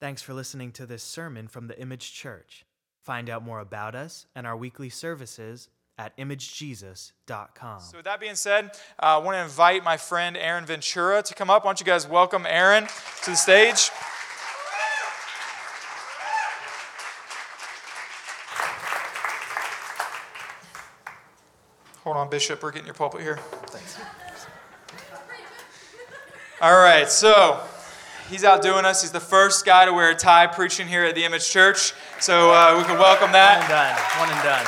Thanks for listening to this sermon from the Image Church. Find out more about us and our weekly services at imagejesus.com. So, with that being said, uh, I want to invite my friend Aaron Ventura to come up. Why don't you guys welcome Aaron to the stage? Hold on, Bishop. We're getting your pulpit here. Thanks. All right, so he's outdoing us. He's the first guy to wear a tie preaching here at the Image Church. So uh, we can welcome that. One and done. One and done.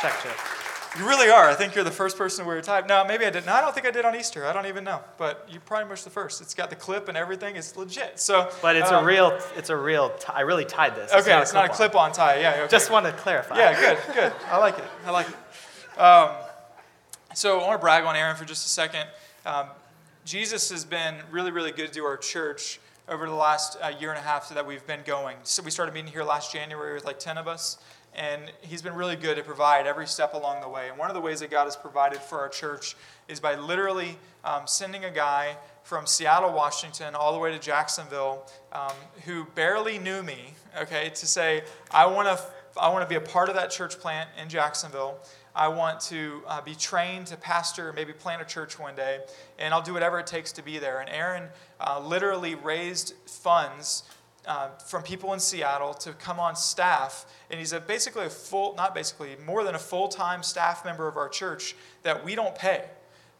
Check, check. You really are. I think you're the first person to wear a tie. No, maybe I didn't. No, I don't think I did on Easter. I don't even know. But you're pretty much the first. It's got the clip and everything. It's legit. So, But it's um, a real, it's a real, t- I really tied this. Okay, it's not a clip-on tie. Yeah. Okay. Just want to clarify. Yeah, good, good. I like it. I like it. Um, so I want to brag on Aaron for just a second. Um, Jesus has been really, really good to our church over the last uh, year and a half that we've been going. So we started meeting here last January with like 10 of us, and he's been really good to provide every step along the way. And one of the ways that God has provided for our church is by literally um, sending a guy from Seattle, Washington, all the way to Jacksonville, um, who barely knew me, okay, to say, I want to I want to be a part of that church plant in Jacksonville. I want to uh, be trained to pastor, maybe plant a church one day, and I'll do whatever it takes to be there. And Aaron uh, literally raised funds uh, from people in Seattle to come on staff, and he's a, basically a full, not basically, more than a full time staff member of our church that we don't pay.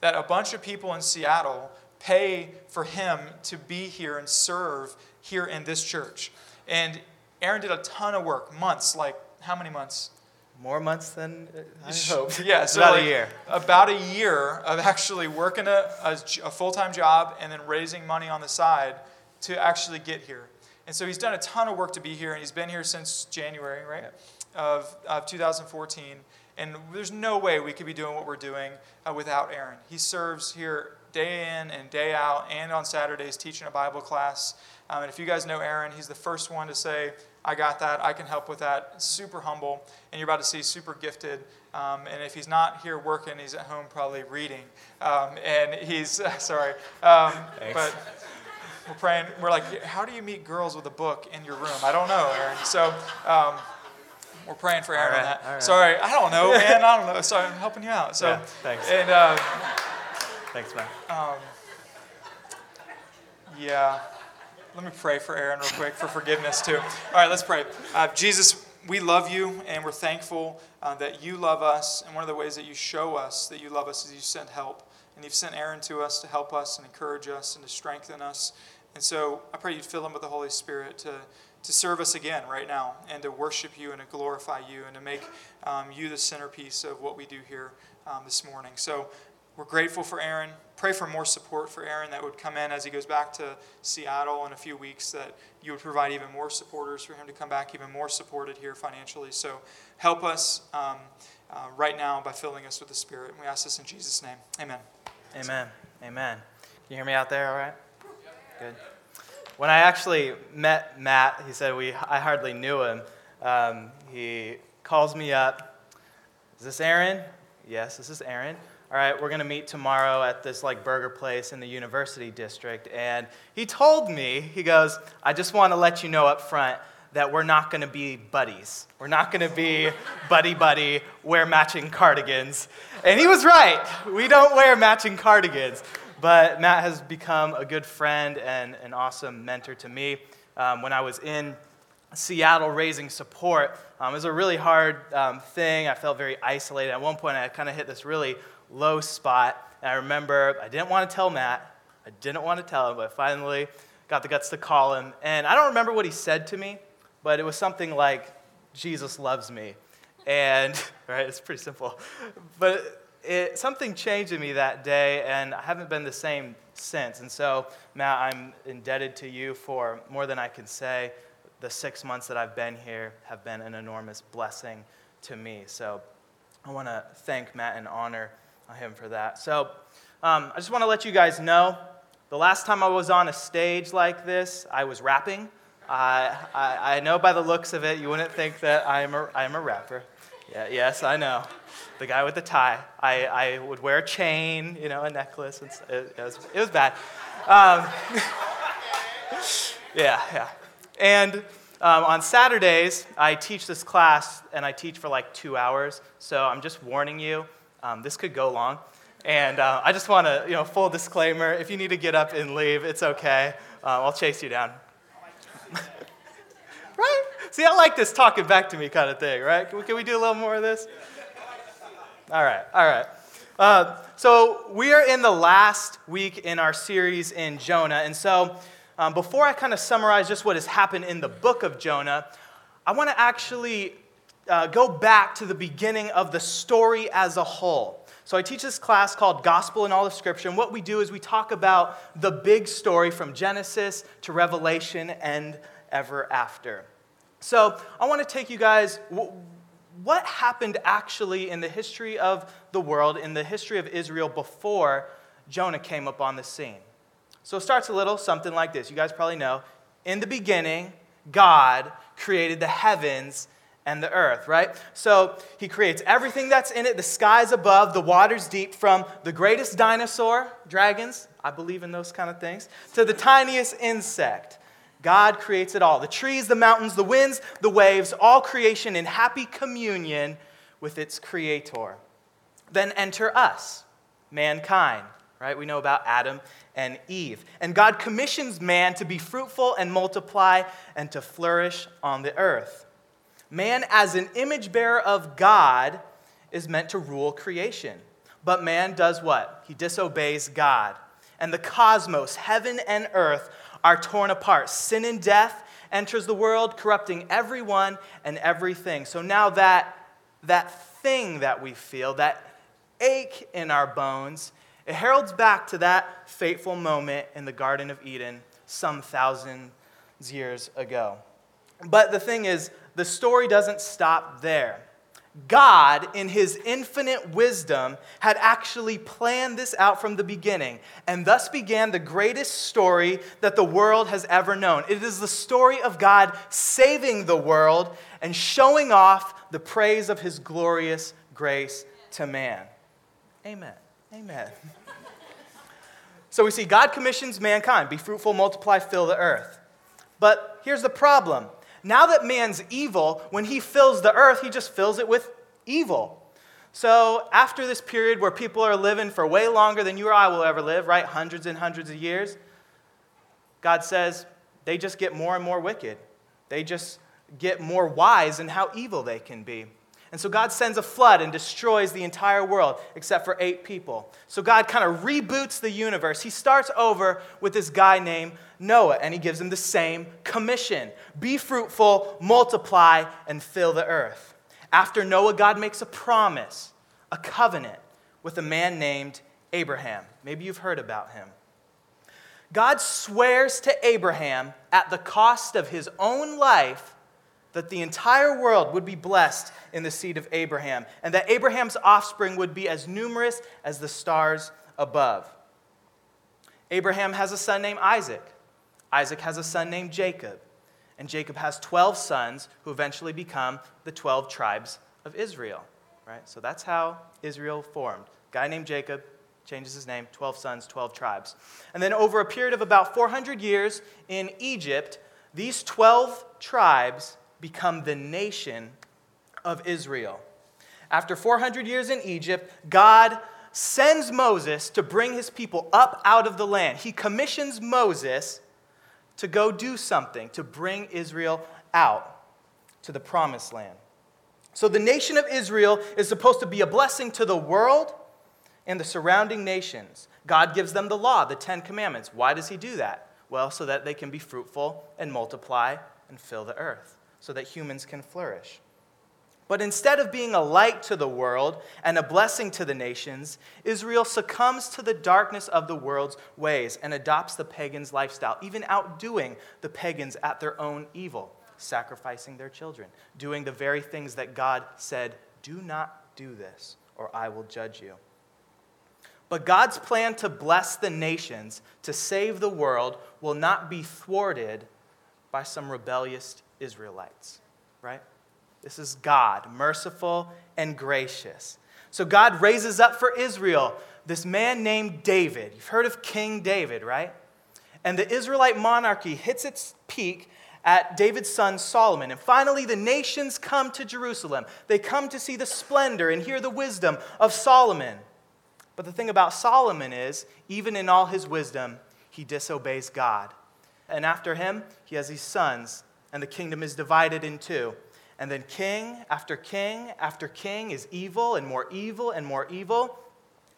That a bunch of people in Seattle pay for him to be here and serve here in this church. And Aaron did a ton of work, months, like how many months? More months than I hoped. Yeah, so about like a year. About a year of actually working a, a, a full time job and then raising money on the side to actually get here. And so he's done a ton of work to be here, and he's been here since January, right, of, of 2014. And there's no way we could be doing what we're doing uh, without Aaron. He serves here day in and day out, and on Saturdays teaching a Bible class. Um, and if you guys know Aaron, he's the first one to say, I got that. I can help with that. Super humble. And you're about to see super gifted. Um, and if he's not here working, he's at home probably reading. Um, and he's, sorry. Um, but we're praying. We're like, how do you meet girls with a book in your room? I don't know, Aaron. So um, we're praying for Aaron All on that. right. Sorry. I don't know, man. I don't know. Sorry, I'm helping you out. So, Yeah, thanks. And, uh, Thanks, man. Yeah. Let me pray for Aaron real quick for forgiveness too. All right, let's pray. Uh, Jesus, we love you and we're thankful uh, that you love us. And one of the ways that you show us that you love us is you send help. And you've sent Aaron to us to help us and encourage us and to strengthen us. And so I pray you'd fill him with the Holy Spirit to, to serve us again right now and to worship you and to glorify you and to make um, you the centerpiece of what we do here um, this morning. So we're grateful for Aaron. Pray for more support for Aaron that would come in as he goes back to Seattle in a few weeks, that you would provide even more supporters for him to come back, even more supported here financially. So help us um, uh, right now by filling us with the Spirit. And we ask this in Jesus' name. Amen. Amen. Amen. Can you hear me out there all right? Good. When I actually met Matt, he said we, I hardly knew him. Um, he calls me up. Is this Aaron? Yes, this is Aaron. All right, we're going to meet tomorrow at this like burger place in the university district. And he told me, he goes, I just want to let you know up front that we're not going to be buddies. We're not going to be buddy buddy, wear matching cardigans. And he was right. We don't wear matching cardigans. But Matt has become a good friend and an awesome mentor to me. Um, when I was in Seattle raising support, um, it was a really hard um, thing. I felt very isolated. At one point, I kind of hit this really low spot. And I remember I didn't want to tell Matt. I didn't want to tell him, but I finally got the guts to call him. And I don't remember what he said to me, but it was something like, Jesus loves me. And, right, it's pretty simple. But it, something changed in me that day, and I haven't been the same since. And so, Matt, I'm indebted to you for more than I can say. The six months that I've been here have been an enormous blessing to me. So, I want to thank Matt and honor him for that. So, um, I just want to let you guys know the last time I was on a stage like this, I was rapping. I, I, I know by the looks of it, you wouldn't think that I'm a, I'm a rapper. Yeah, yes, I know. The guy with the tie. I, I would wear a chain, you know, a necklace. And it, it, was, it was bad. Um, yeah, yeah. And um, on Saturdays, I teach this class, and I teach for like two hours. So I'm just warning you, um, this could go long. And uh, I just want to, you know, full disclaimer if you need to get up and leave, it's okay. Uh, I'll chase you down. right? See, I like this talking back to me kind of thing, right? Can we, can we do a little more of this? All right, all right. Uh, so we are in the last week in our series in Jonah. And so um, before I kind of summarize just what has happened in the book of Jonah, I want to actually uh, go back to the beginning of the story as a whole. So I teach this class called Gospel in All of Scripture, and what we do is we talk about the big story from Genesis to Revelation and ever after. So I want to take you guys what happened actually in the history of the world, in the history of Israel before Jonah came up on the scene. So it starts a little something like this. You guys probably know. In the beginning, God created the heavens and the earth, right? So he creates everything that's in it the skies above, the waters deep, from the greatest dinosaur, dragons, I believe in those kind of things, to the tiniest insect. God creates it all the trees, the mountains, the winds, the waves, all creation in happy communion with its creator. Then enter us, mankind, right? We know about Adam and Eve. And God commissions man to be fruitful and multiply and to flourish on the earth. Man, as an image bearer of God, is meant to rule creation. But man does what? He disobeys God. And the cosmos, heaven and earth, are torn apart. Sin and death enters the world, corrupting everyone and everything. So now that, that thing that we feel, that ache in our bones, it heralds back to that fateful moment in the Garden of Eden some thousands years ago. But the thing is, the story doesn't stop there. God, in his infinite wisdom, had actually planned this out from the beginning, and thus began the greatest story that the world has ever known. It is the story of God saving the world and showing off the praise of his glorious grace to man. Amen. Amen. So we see God commissions mankind be fruitful, multiply, fill the earth. But here's the problem now that man's evil, when he fills the earth, he just fills it with evil. So, after this period where people are living for way longer than you or I will ever live, right? Hundreds and hundreds of years, God says they just get more and more wicked. They just get more wise in how evil they can be. And so God sends a flood and destroys the entire world except for eight people. So God kind of reboots the universe. He starts over with this guy named Noah, and he gives him the same commission be fruitful, multiply, and fill the earth. After Noah, God makes a promise, a covenant with a man named Abraham. Maybe you've heard about him. God swears to Abraham at the cost of his own life that the entire world would be blessed in the seed of Abraham, and that Abraham's offspring would be as numerous as the stars above. Abraham has a son named Isaac. Isaac has a son named Jacob. And Jacob has 12 sons who eventually become the 12 tribes of Israel. Right? So that's how Israel formed. Guy named Jacob changes his name, 12 sons, 12 tribes. And then over a period of about 400 years in Egypt, these 12 tribes become the nation of Israel. After 400 years in Egypt, God sends Moses to bring his people up out of the land. He commissions Moses to go do something, to bring Israel out to the promised land. So the nation of Israel is supposed to be a blessing to the world and the surrounding nations. God gives them the law, the Ten Commandments. Why does He do that? Well, so that they can be fruitful and multiply and fill the earth so that humans can flourish. But instead of being a light to the world and a blessing to the nations, Israel succumbs to the darkness of the world's ways and adopts the pagan's lifestyle, even outdoing the pagans at their own evil, sacrificing their children, doing the very things that God said, Do not do this, or I will judge you. But God's plan to bless the nations, to save the world, will not be thwarted by some rebellious Israelites, right? This is God, merciful and gracious. So God raises up for Israel this man named David. You've heard of King David, right? And the Israelite monarchy hits its peak at David's son Solomon. And finally, the nations come to Jerusalem. They come to see the splendor and hear the wisdom of Solomon. But the thing about Solomon is, even in all his wisdom, he disobeys God. And after him, he has these sons, and the kingdom is divided in two. And then king after king after king is evil and more evil and more evil.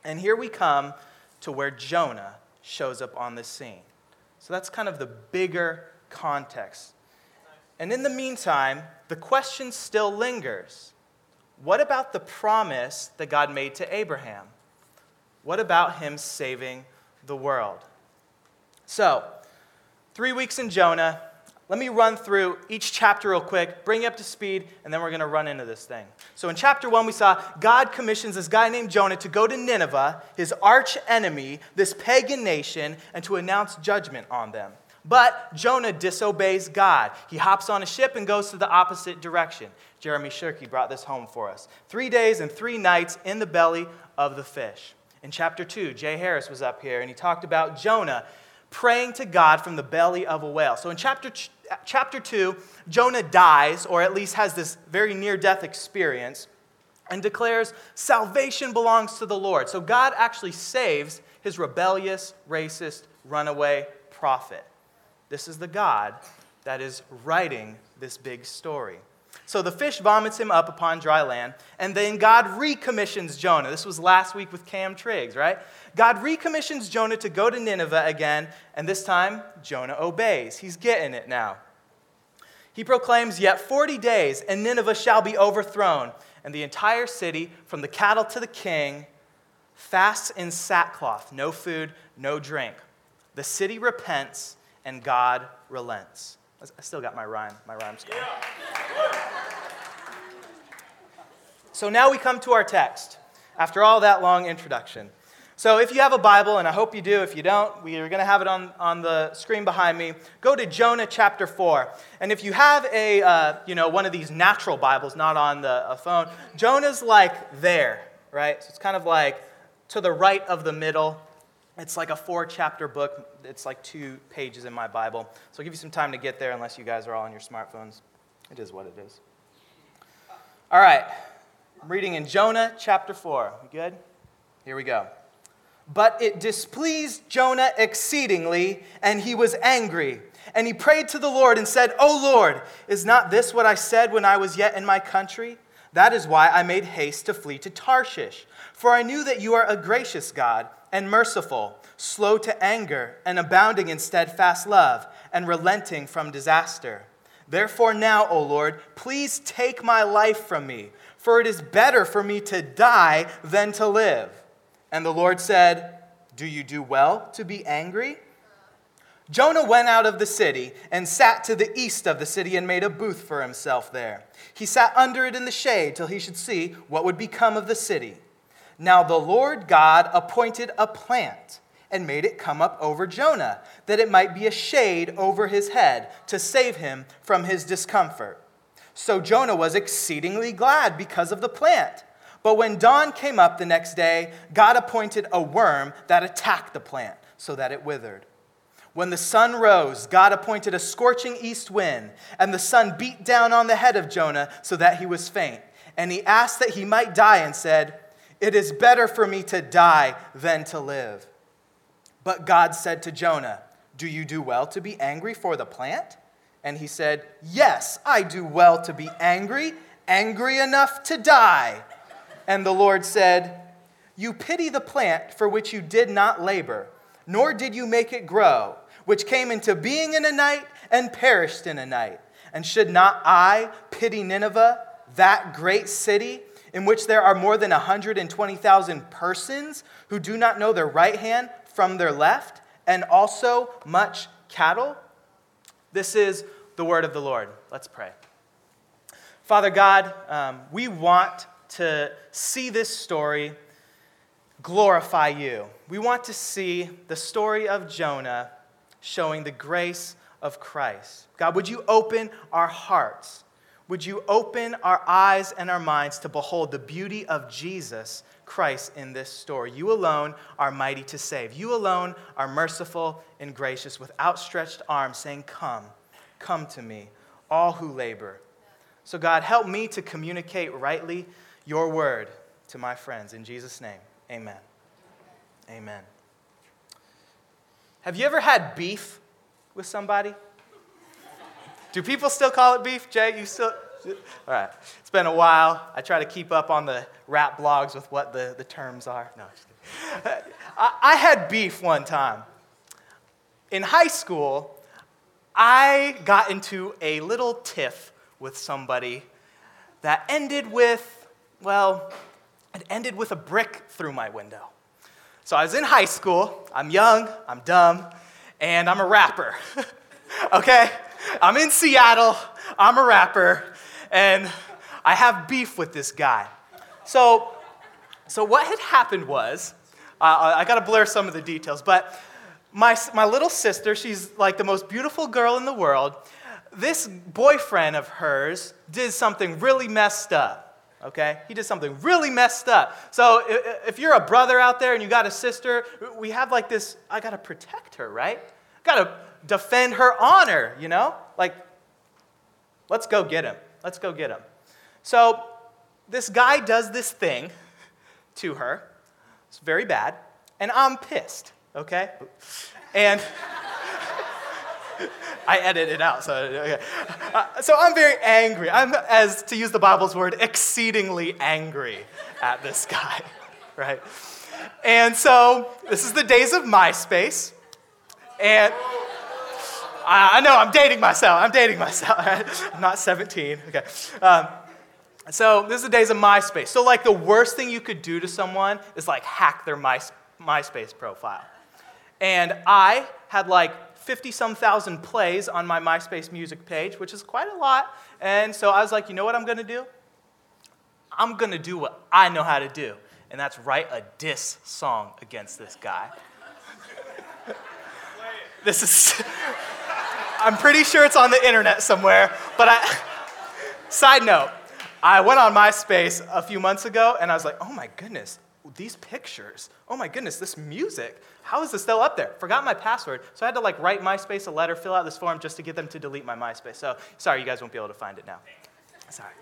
And here we come to where Jonah shows up on the scene. So that's kind of the bigger context. And in the meantime, the question still lingers what about the promise that God made to Abraham? What about him saving the world? So, three weeks in Jonah. Let me run through each chapter real quick, bring you up to speed, and then we're going to run into this thing. So, in chapter one, we saw God commissions this guy named Jonah to go to Nineveh, his arch enemy, this pagan nation, and to announce judgment on them. But Jonah disobeys God. He hops on a ship and goes to the opposite direction. Jeremy Shirky brought this home for us. Three days and three nights in the belly of the fish. In chapter 2, Jay Harris was up here and he talked about Jonah praying to God from the belly of a whale. So in chapter, chapter 2, Jonah dies, or at least has this very near death experience, and declares salvation belongs to the Lord. So God actually saves his rebellious, racist, runaway prophet. This is the God that is writing this big story. So the fish vomits him up upon dry land, and then God recommissions Jonah. This was last week with Cam Triggs, right? God recommissions Jonah to go to Nineveh again, and this time Jonah obeys. He's getting it now. He proclaims, Yet 40 days, and Nineveh shall be overthrown, and the entire city, from the cattle to the king, fasts in sackcloth, no food, no drink. The city repents and God relents. I still got my rhyme, my rhymes going. So now we come to our text after all that long introduction. So if you have a Bible, and I hope you do, if you don't, we are going to have it on, on the screen behind me. Go to Jonah chapter 4. And if you have a, uh, you know, one of these natural Bibles, not on the phone, Jonah's like there, right? So it's kind of like to the right of the middle. It's like a four chapter book. It's like two pages in my Bible. So I'll give you some time to get there unless you guys are all on your smartphones. It is what it is. All right. I'm reading in Jonah chapter 4. You good? Here we go. But it displeased Jonah exceedingly, and he was angry. And he prayed to the Lord and said, O Lord, is not this what I said when I was yet in my country? That is why I made haste to flee to Tarshish. For I knew that you are a gracious God and merciful, slow to anger, and abounding in steadfast love, and relenting from disaster. Therefore, now, O Lord, please take my life from me, for it is better for me to die than to live. And the Lord said, Do you do well to be angry? Jonah went out of the city and sat to the east of the city and made a booth for himself there. He sat under it in the shade till he should see what would become of the city. Now the Lord God appointed a plant and made it come up over Jonah, that it might be a shade over his head to save him from his discomfort. So Jonah was exceedingly glad because of the plant. But when dawn came up the next day, God appointed a worm that attacked the plant so that it withered. When the sun rose, God appointed a scorching east wind, and the sun beat down on the head of Jonah so that he was faint. And he asked that he might die and said, it is better for me to die than to live. But God said to Jonah, Do you do well to be angry for the plant? And he said, Yes, I do well to be angry, angry enough to die. And the Lord said, You pity the plant for which you did not labor, nor did you make it grow, which came into being in a night and perished in a night. And should not I pity Nineveh, that great city? In which there are more than 120,000 persons who do not know their right hand from their left, and also much cattle? This is the word of the Lord. Let's pray. Father God, um, we want to see this story glorify you. We want to see the story of Jonah showing the grace of Christ. God, would you open our hearts? Would you open our eyes and our minds to behold the beauty of Jesus Christ in this story? You alone are mighty to save. You alone are merciful and gracious with outstretched arms, saying, Come, come to me, all who labor. So, God, help me to communicate rightly your word to my friends. In Jesus' name, amen. Amen. Have you ever had beef with somebody? Do people still call it beef, Jay? You still? All right. It's been a while. I try to keep up on the rap blogs with what the, the terms are. No. I, I had beef one time. In high school, I got into a little tiff with somebody that ended with, well, it ended with a brick through my window. So I was in high school, I'm young, I'm dumb, and I'm a rapper. okay? I'm in Seattle, I'm a rapper, and I have beef with this guy. So, so what had happened was, uh, I gotta blur some of the details, but my, my little sister, she's like the most beautiful girl in the world. This boyfriend of hers did something really messed up okay? He did something really messed up. So if you're a brother out there and you got a sister, we have like this I got to protect her, right? Got to defend her honor, you know? Like, let's go get him. Let's go get him. So this guy does this thing to her. It's very bad. And I'm pissed, okay? And. I edit it out. So, okay. uh, so I'm very angry. I'm, as to use the Bible's word, exceedingly angry at this guy, right? And so this is the days of MySpace. And I, I know I'm dating myself. I'm dating myself. I'm not 17. Okay. Um, so this is the days of MySpace. So like the worst thing you could do to someone is like hack their My, MySpace profile. And I had like 50 some thousand plays on my MySpace music page, which is quite a lot. And so I was like, you know what I'm gonna do? I'm gonna do what I know how to do, and that's write a diss song against this guy. this is, I'm pretty sure it's on the internet somewhere, but I, side note, I went on MySpace a few months ago and I was like, oh my goodness, these pictures, oh my goodness, this music, how is this still up there? Forgot my password, so I had to like write MySpace a letter, fill out this form just to get them to delete my MySpace. So sorry, you guys won't be able to find it now. Sorry.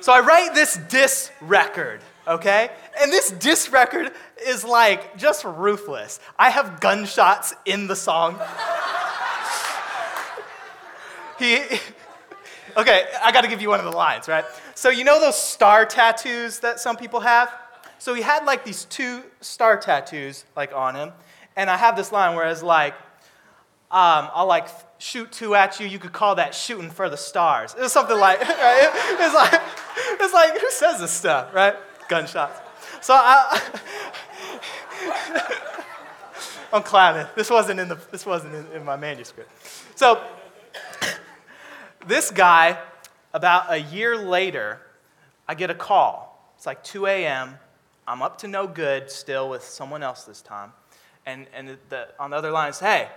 So I write this diss record, okay? And this diss record is like just ruthless. I have gunshots in the song. He, okay, I gotta give you one of the lines, right? So you know those star tattoos that some people have? So he had like these two star tattoos like on him, and I have this line where it's like, um, I'll like shoot two at you. You could call that shooting for the stars. It was something like, right? It's like, it's like who says this stuff, right? Gunshots. So I, I'm clapping. This wasn't in the. This wasn't in, in my manuscript. So this guy, about a year later, I get a call. It's like 2 a.m. I'm up to no good still with someone else this time. And, and the, on the other line is, hey,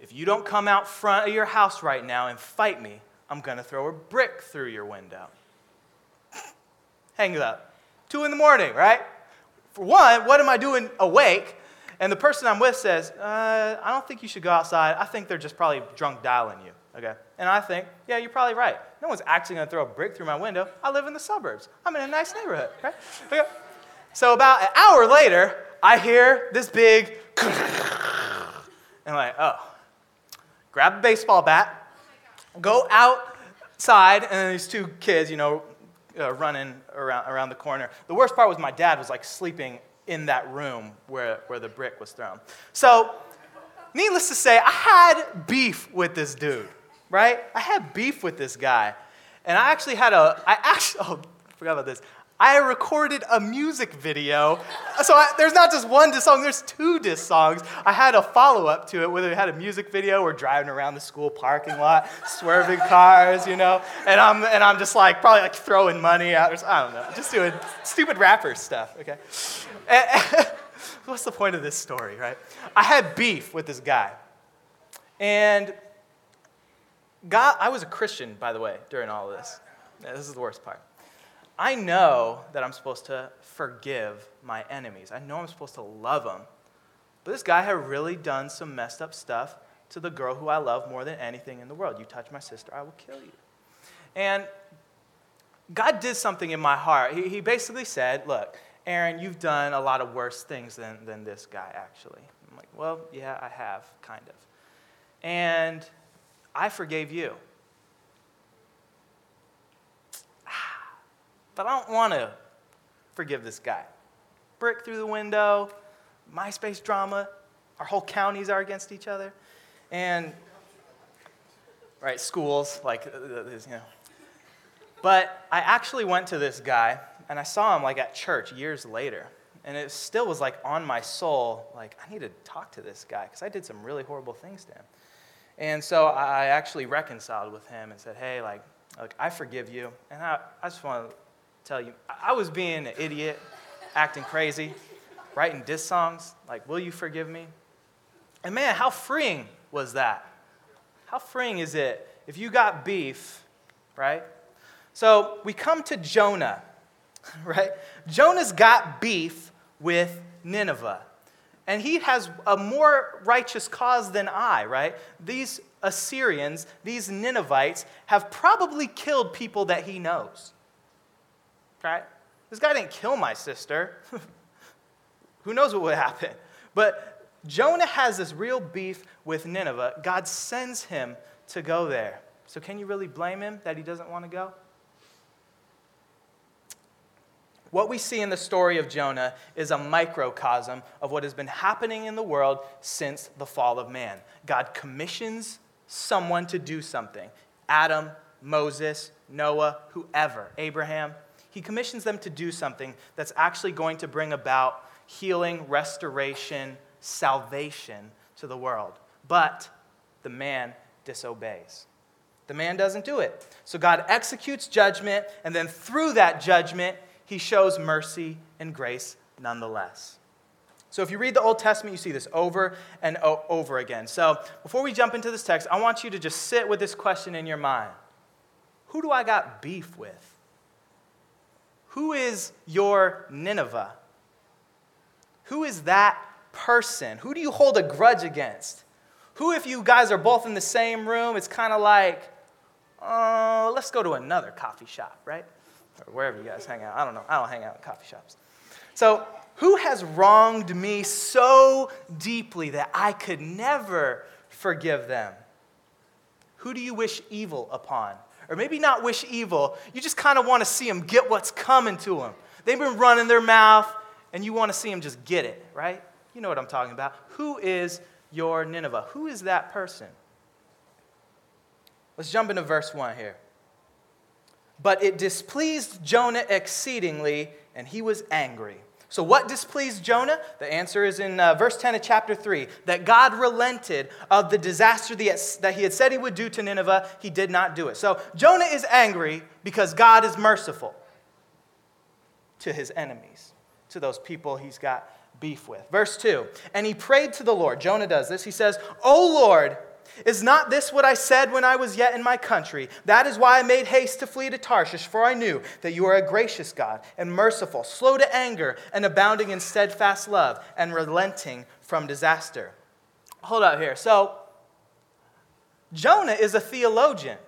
if you don't come out front of your house right now and fight me, I'm going to throw a brick through your window. Hang it up. Two in the morning, right? For one, what am I doing awake? And the person I'm with says, uh, I don't think you should go outside. I think they're just probably drunk dialing you. Okay. And I think, yeah, you're probably right. No one's actually going to throw a brick through my window. I live in the suburbs. I'm in a nice neighborhood. Okay? okay. So about an hour later, I hear this big, and I'm like, oh. Grab a baseball bat, go outside, and these two kids, you know, uh, running around, around the corner. The worst part was my dad was like sleeping in that room where, where the brick was thrown. So, needless to say, I had beef with this dude right? I had beef with this guy. And I actually had a, I actually, oh, I forgot about this. I recorded a music video. So I, there's not just one diss song, there's two diss songs. I had a follow up to it, whether it had a music video or driving around the school parking lot, swerving cars, you know. And I'm, and I'm just like, probably like throwing money out, or, I don't know, just doing stupid rapper stuff, okay? And, what's the point of this story, right? I had beef with this guy. And God, I was a Christian, by the way, during all of this. This is the worst part. I know that I'm supposed to forgive my enemies. I know I'm supposed to love them. But this guy had really done some messed up stuff to the girl who I love more than anything in the world. You touch my sister, I will kill you. And God did something in my heart. He, he basically said, Look, Aaron, you've done a lot of worse things than, than this guy, actually. I'm like, Well, yeah, I have, kind of. And I forgave you. But I don't want to forgive this guy. Brick through the window, MySpace drama, our whole counties are against each other. And, right, schools, like, uh, uh, you know. But I actually went to this guy, and I saw him, like, at church years later. And it still was, like, on my soul, like, I need to talk to this guy, because I did some really horrible things to him. And so I actually reconciled with him and said, hey, like, I forgive you. And I, I just want to tell you, I was being an idiot, acting crazy, writing diss songs, like, will you forgive me? And man, how freeing was that? How freeing is it if you got beef, right? So we come to Jonah, right? Jonah's got beef with Nineveh. And he has a more righteous cause than I, right? These Assyrians, these Ninevites, have probably killed people that he knows. Right? This guy didn't kill my sister. Who knows what would happen? But Jonah has this real beef with Nineveh. God sends him to go there. So, can you really blame him that he doesn't want to go? What we see in the story of Jonah is a microcosm of what has been happening in the world since the fall of man. God commissions someone to do something Adam, Moses, Noah, whoever, Abraham. He commissions them to do something that's actually going to bring about healing, restoration, salvation to the world. But the man disobeys. The man doesn't do it. So God executes judgment, and then through that judgment, he shows mercy and grace nonetheless. So if you read the Old Testament, you see this over and over again. So before we jump into this text, I want you to just sit with this question in your mind Who do I got beef with? Who is your Nineveh? Who is that person? Who do you hold a grudge against? Who, if you guys are both in the same room, it's kind of like, oh, let's go to another coffee shop, right? Or wherever you guys hang out. I don't know. I don't hang out in coffee shops. So, who has wronged me so deeply that I could never forgive them? Who do you wish evil upon? Or maybe not wish evil, you just kind of want to see them get what's coming to them. They've been running their mouth, and you want to see them just get it, right? You know what I'm talking about. Who is your Nineveh? Who is that person? Let's jump into verse 1 here. But it displeased Jonah exceedingly, and he was angry. So, what displeased Jonah? The answer is in uh, verse 10 of chapter 3 that God relented of the disaster that he had said he would do to Nineveh. He did not do it. So, Jonah is angry because God is merciful to his enemies, to those people he's got beef with. Verse 2 And he prayed to the Lord. Jonah does this. He says, O Lord, is not this what I said when I was yet in my country? That is why I made haste to flee to Tarshish, for I knew that you are a gracious God and merciful, slow to anger, and abounding in steadfast love, and relenting from disaster. Hold up here. So, Jonah is a theologian.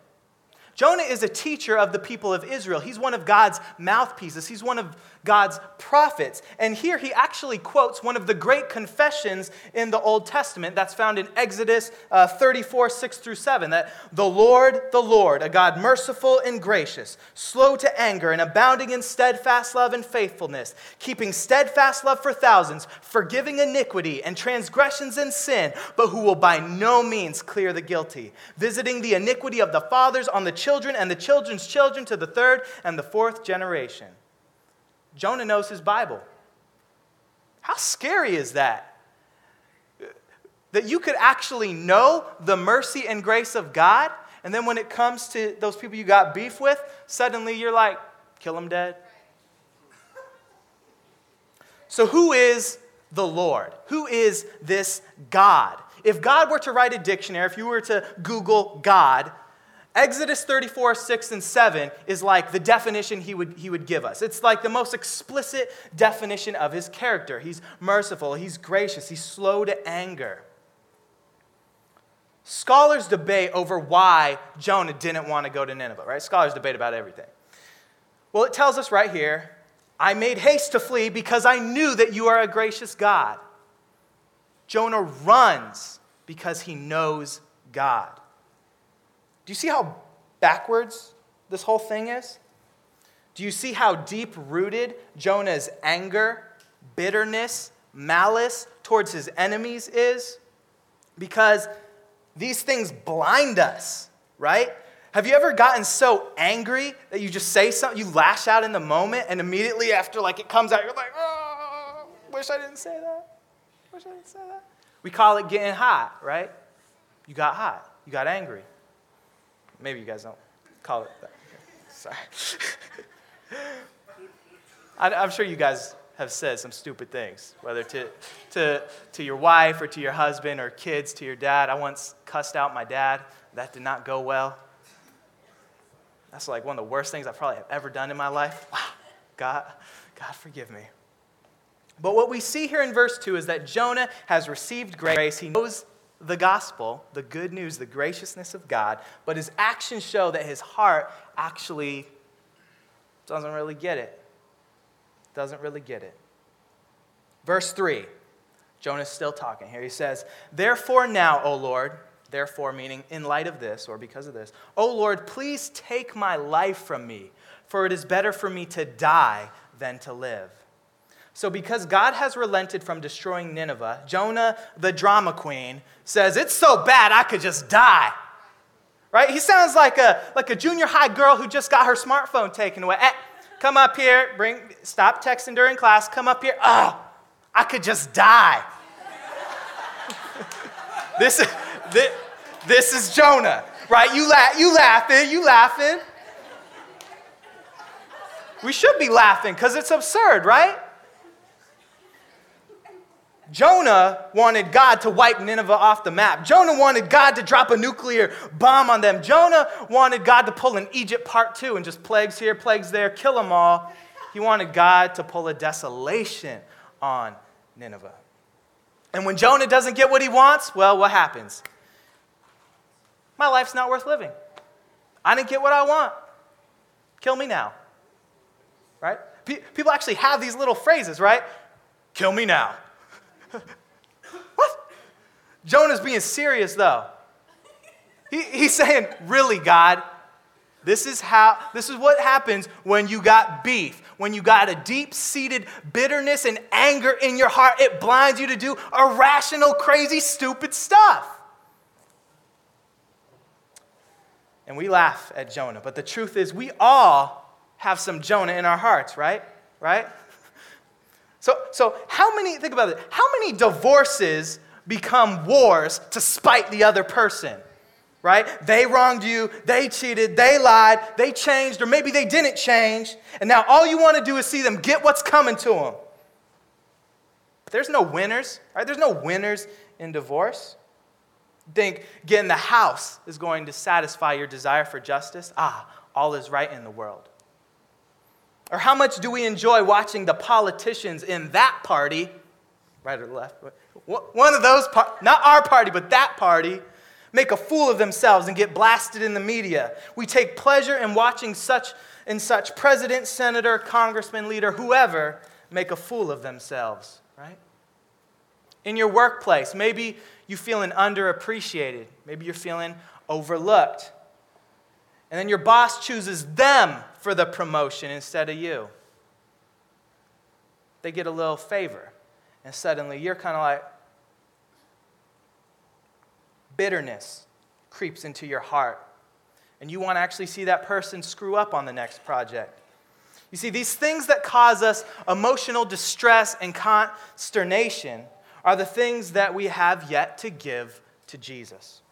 Jonah is a teacher of the people of Israel. He's one of God's mouthpieces, he's one of God's prophets. And here he actually quotes one of the great confessions in the Old Testament that's found in Exodus uh, 34, 6 through 7 that the Lord, the Lord, a God merciful and gracious, slow to anger, and abounding in steadfast love and faithfulness, keeping steadfast love for thousands, forgiving iniquity and transgressions and sin, but who will by no means clear the guilty, visiting the iniquity of the fathers on the children children and the children's children to the third and the fourth generation. Jonah knows his Bible. How scary is that? That you could actually know the mercy and grace of God, and then when it comes to those people you got beef with, suddenly you're like, kill them dead. So, who is the Lord? Who is this God? If God were to write a dictionary, if you were to Google God, Exodus 34, 6 and 7 is like the definition he would, he would give us. It's like the most explicit definition of his character. He's merciful, he's gracious, he's slow to anger. scholars debate over why Jonah didn't want to go to Nineveh, right? Scholars debate about everything. Well, it tells us right here I made haste to flee because I knew that you are a gracious God. Jonah runs because he knows God. Do you see how backwards this whole thing is? Do you see how deep rooted Jonah's anger, bitterness, malice towards his enemies is? Because these things blind us, right? Have you ever gotten so angry that you just say something, you lash out in the moment, and immediately after like it comes out, you're like, oh, wish I didn't say that. Wish I didn't say that. We call it getting hot, right? You got hot. You got angry. Maybe you guys don't call it that. Sorry. I, I'm sure you guys have said some stupid things, whether to, to, to your wife or to your husband or kids, to your dad. I once cussed out my dad. That did not go well. That's like one of the worst things I probably have ever done in my life. Wow. God, God forgive me. But what we see here in verse 2 is that Jonah has received grace. He knows the gospel, the good news, the graciousness of God, but his actions show that his heart actually doesn't really get it doesn't really get it. Verse 3, Jonah's still talking here. He says, Therefore now, O Lord, therefore meaning in light of this or because of this, O Lord, please take my life from me, for it is better for me to die than to live. So, because God has relented from destroying Nineveh, Jonah, the drama queen, says, It's so bad I could just die. Right? He sounds like a, like a junior high girl who just got her smartphone taken away. Eh, come up here, bring, stop texting during class, come up here. Oh, I could just die. this, this, this is Jonah, right? You, la- you laughing, you laughing. We should be laughing because it's absurd, right? Jonah wanted God to wipe Nineveh off the map. Jonah wanted God to drop a nuclear bomb on them. Jonah wanted God to pull an Egypt part two and just plagues here, plagues there, kill them all. He wanted God to pull a desolation on Nineveh. And when Jonah doesn't get what he wants, well, what happens? My life's not worth living. I didn't get what I want. Kill me now. Right? People actually have these little phrases, right? Kill me now. what? Jonah's being serious, though. He, he's saying, Really, God? This is how this is what happens when you got beef, when you got a deep-seated bitterness and anger in your heart. It blinds you to do irrational, crazy, stupid stuff. And we laugh at Jonah, but the truth is we all have some Jonah in our hearts, right? Right? So, so how many, think about it, how many divorces become wars to spite the other person? Right? They wronged you, they cheated, they lied, they changed, or maybe they didn't change, and now all you want to do is see them get what's coming to them. There's no winners, right? There's no winners in divorce. Think getting the house is going to satisfy your desire for justice. Ah, all is right in the world. Or how much do we enjoy watching the politicians in that party, right or left, one of those, par- not our party, but that party, make a fool of themselves and get blasted in the media. We take pleasure in watching such and such president, senator, congressman, leader, whoever make a fool of themselves, right? In your workplace, maybe you're feeling underappreciated. Maybe you're feeling overlooked. And then your boss chooses them for the promotion instead of you. They get a little favor. And suddenly you're kind of like, bitterness creeps into your heart. And you want to actually see that person screw up on the next project. You see, these things that cause us emotional distress and consternation are the things that we have yet to give to Jesus.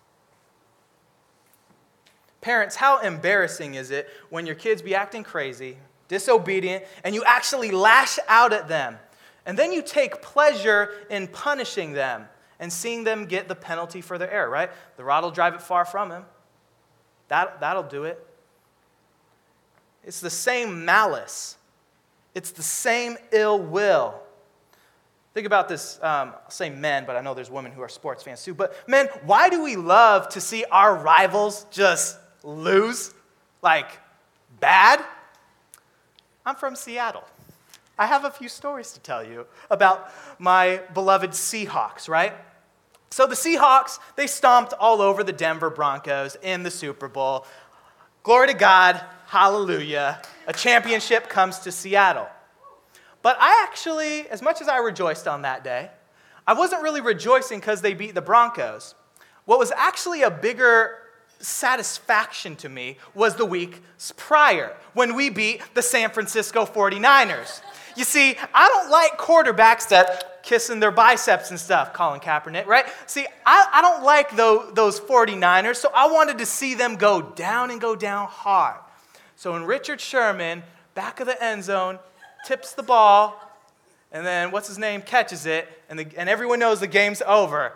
Parents, how embarrassing is it when your kids be acting crazy, disobedient, and you actually lash out at them? And then you take pleasure in punishing them and seeing them get the penalty for their error, right? The rod will drive it far from him. That, that'll do it. It's the same malice, it's the same ill will. Think about this, um, I'll say men, but I know there's women who are sports fans too. But men, why do we love to see our rivals just lose? Like, bad? I'm from Seattle. I have a few stories to tell you about my beloved Seahawks, right? So the Seahawks, they stomped all over the Denver Broncos in the Super Bowl. Glory to God, hallelujah. A championship comes to Seattle. But I actually, as much as I rejoiced on that day, I wasn't really rejoicing because they beat the Broncos. What was actually a bigger satisfaction to me was the week prior when we beat the San Francisco 49ers. You see, I don't like quarterbacks that kissing their biceps and stuff, Colin Kaepernick, right? See, I, I don't like those, those 49ers, so I wanted to see them go down and go down hard. So when Richard Sherman, back of the end zone, tips the ball, and then what's his name catches it, and, the, and everyone knows the game's over.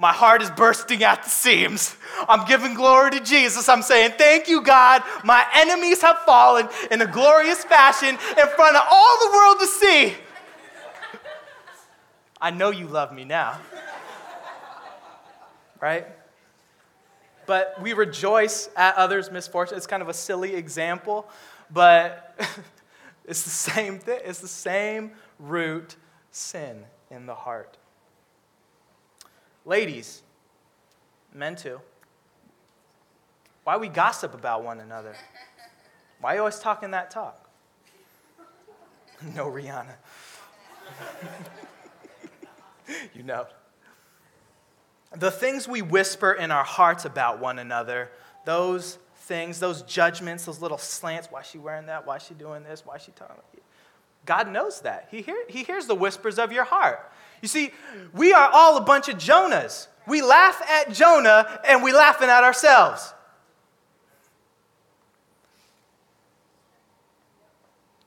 My heart is bursting at the seams. I'm giving glory to Jesus. I'm saying, Thank you, God. My enemies have fallen in a glorious fashion in front of all the world to see. I know you love me now. Right? But we rejoice at others' misfortune. It's kind of a silly example, but it's the same thing. It's the same root sin in the heart. Ladies, men too, why we gossip about one another? Why are you always talking that talk? no, Rihanna. you know. The things we whisper in our hearts about one another, those things, those judgments, those little slants, why is she wearing that? Why is she doing this? Why is she talking? God knows that. He, hear, he hears the whispers of your heart. You see, we are all a bunch of Jonahs. We laugh at Jonah and we laughing at ourselves.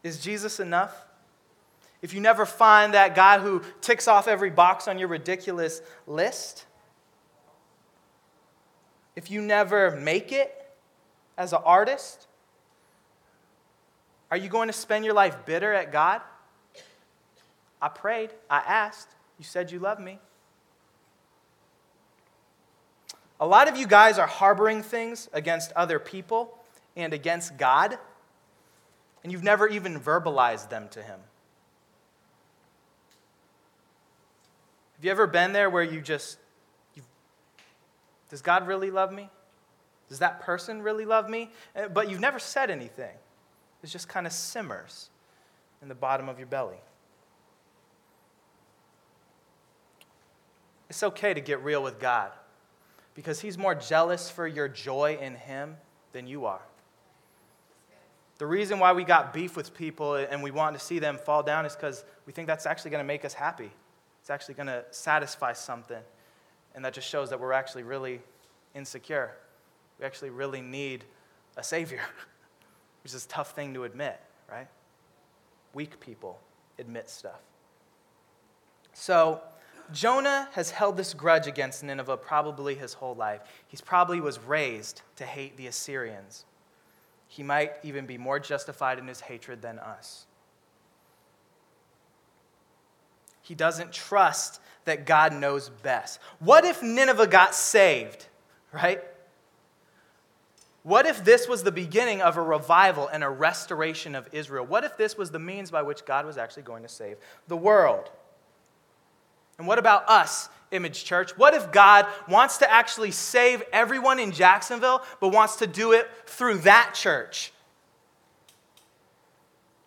Is Jesus enough? If you never find that guy who ticks off every box on your ridiculous list, if you never make it as an artist, are you going to spend your life bitter at God? I prayed, I asked. You said you love me. A lot of you guys are harboring things against other people and against God, and you've never even verbalized them to Him. Have you ever been there where you just, does God really love me? Does that person really love me? Eh, but you've never said anything. It just kind of simmers in the bottom of your belly. It's okay to get real with God because He's more jealous for your joy in Him than you are. The reason why we got beef with people and we want to see them fall down is because we think that's actually going to make us happy. It's actually going to satisfy something. And that just shows that we're actually really insecure. We actually really need a Savior, which is a tough thing to admit, right? Weak people admit stuff. So, Jonah has held this grudge against Nineveh probably his whole life. He probably was raised to hate the Assyrians. He might even be more justified in his hatred than us. He doesn't trust that God knows best. What if Nineveh got saved, right? What if this was the beginning of a revival and a restoration of Israel? What if this was the means by which God was actually going to save the world? And what about us, Image Church? What if God wants to actually save everyone in Jacksonville, but wants to do it through that church?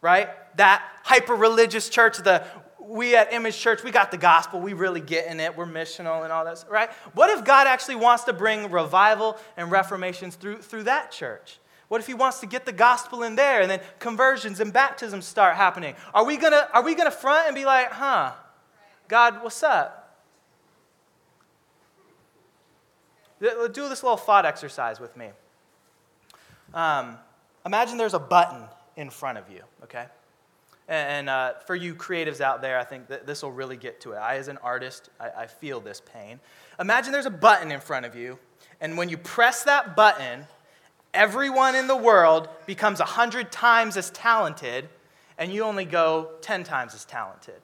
Right? That hyper religious church, the we at Image Church, we got the gospel, we really get in it, we're missional and all that, right? What if God actually wants to bring revival and reformations through, through that church? What if he wants to get the gospel in there and then conversions and baptisms start happening? Are we gonna, are we gonna front and be like, huh, God, what's up? Do this little thought exercise with me. Um, imagine there's a button in front of you, okay? And uh, for you creatives out there, I think that this will really get to it. I, as an artist, I, I feel this pain. Imagine there's a button in front of you, and when you press that button, everyone in the world becomes 100 times as talented, and you only go 10 times as talented.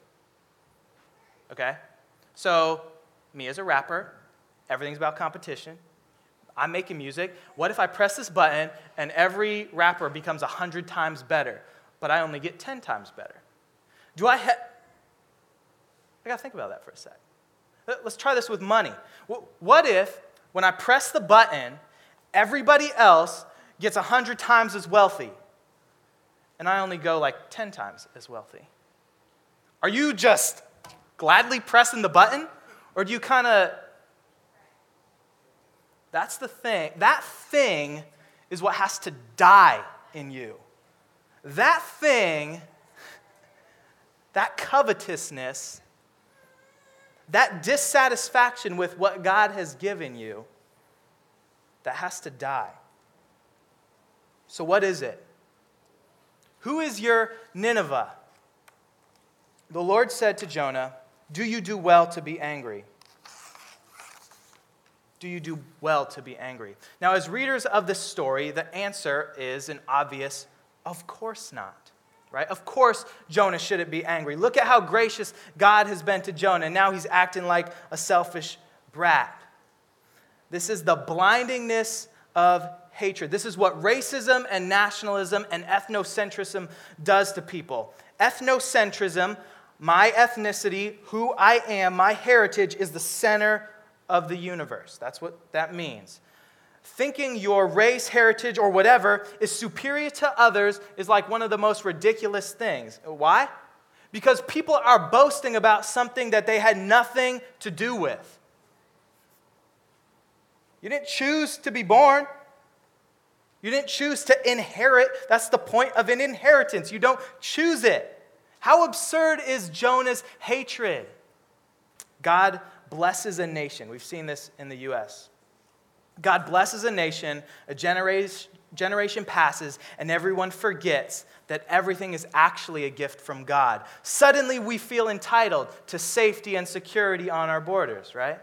Okay? So, me as a rapper, everything's about competition. I'm making music. What if I press this button and every rapper becomes 100 times better, but I only get 10 times better? Do I have. I gotta think about that for a sec. Let's try this with money. What if, when I press the button, everybody else gets 100 times as wealthy, and I only go like 10 times as wealthy? Are you just gladly pressing the button, or do you kind of. That's the thing. That thing is what has to die in you. That thing, that covetousness, that dissatisfaction with what God has given you, that has to die. So, what is it? Who is your Nineveh? The Lord said to Jonah, Do you do well to be angry? Do you do well to be angry? Now, as readers of this story, the answer is an obvious, of course not right? Of course, Jonah shouldn't be angry. Look at how gracious God has been to Jonah. And now he's acting like a selfish brat. This is the blindingness of hatred. This is what racism and nationalism and ethnocentrism does to people. Ethnocentrism, my ethnicity, who I am, my heritage is the center of the universe. That's what that means thinking your race, heritage, or whatever is superior to others is like one of the most ridiculous things. Why? Because people are boasting about something that they had nothing to do with. You didn't choose to be born. You didn't choose to inherit. That's the point of an inheritance. You don't choose it. How absurd is Jonah's hatred? God blesses a nation. We've seen this in the U.S. God blesses a nation, a generation, generation passes, and everyone forgets that everything is actually a gift from God. Suddenly, we feel entitled to safety and security on our borders, right?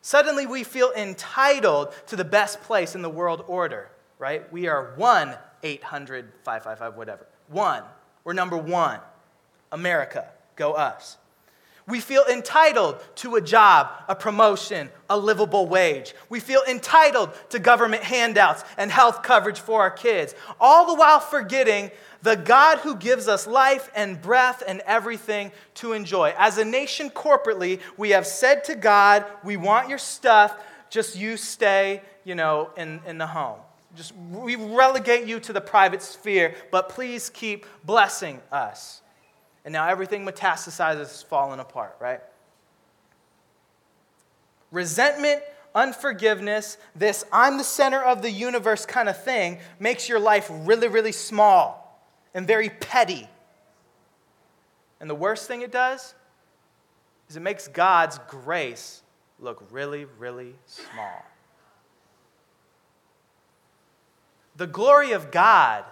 Suddenly, we feel entitled to the best place in the world order, right? We are 1 800 555, whatever. One. We're number one. America. Go us. We feel entitled to a job, a promotion, a livable wage. We feel entitled to government handouts and health coverage for our kids, all the while forgetting the God who gives us life and breath and everything to enjoy. As a nation corporately, we have said to God, We want your stuff, just you stay, you know, in, in the home. Just we relegate you to the private sphere, but please keep blessing us and now everything metastasizes, falling apart, right? Resentment, unforgiveness, this I'm the center of the universe kind of thing makes your life really, really small and very petty. And the worst thing it does is it makes God's grace look really, really small. The glory of God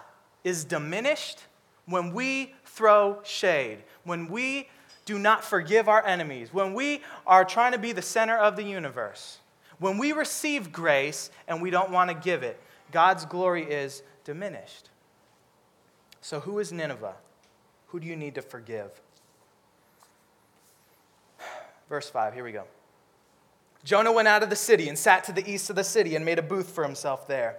is diminished when we throw shade, when we do not forgive our enemies, when we are trying to be the center of the universe, when we receive grace and we don't want to give it, God's glory is diminished. So, who is Nineveh? Who do you need to forgive? Verse 5, here we go. Jonah went out of the city and sat to the east of the city and made a booth for himself there.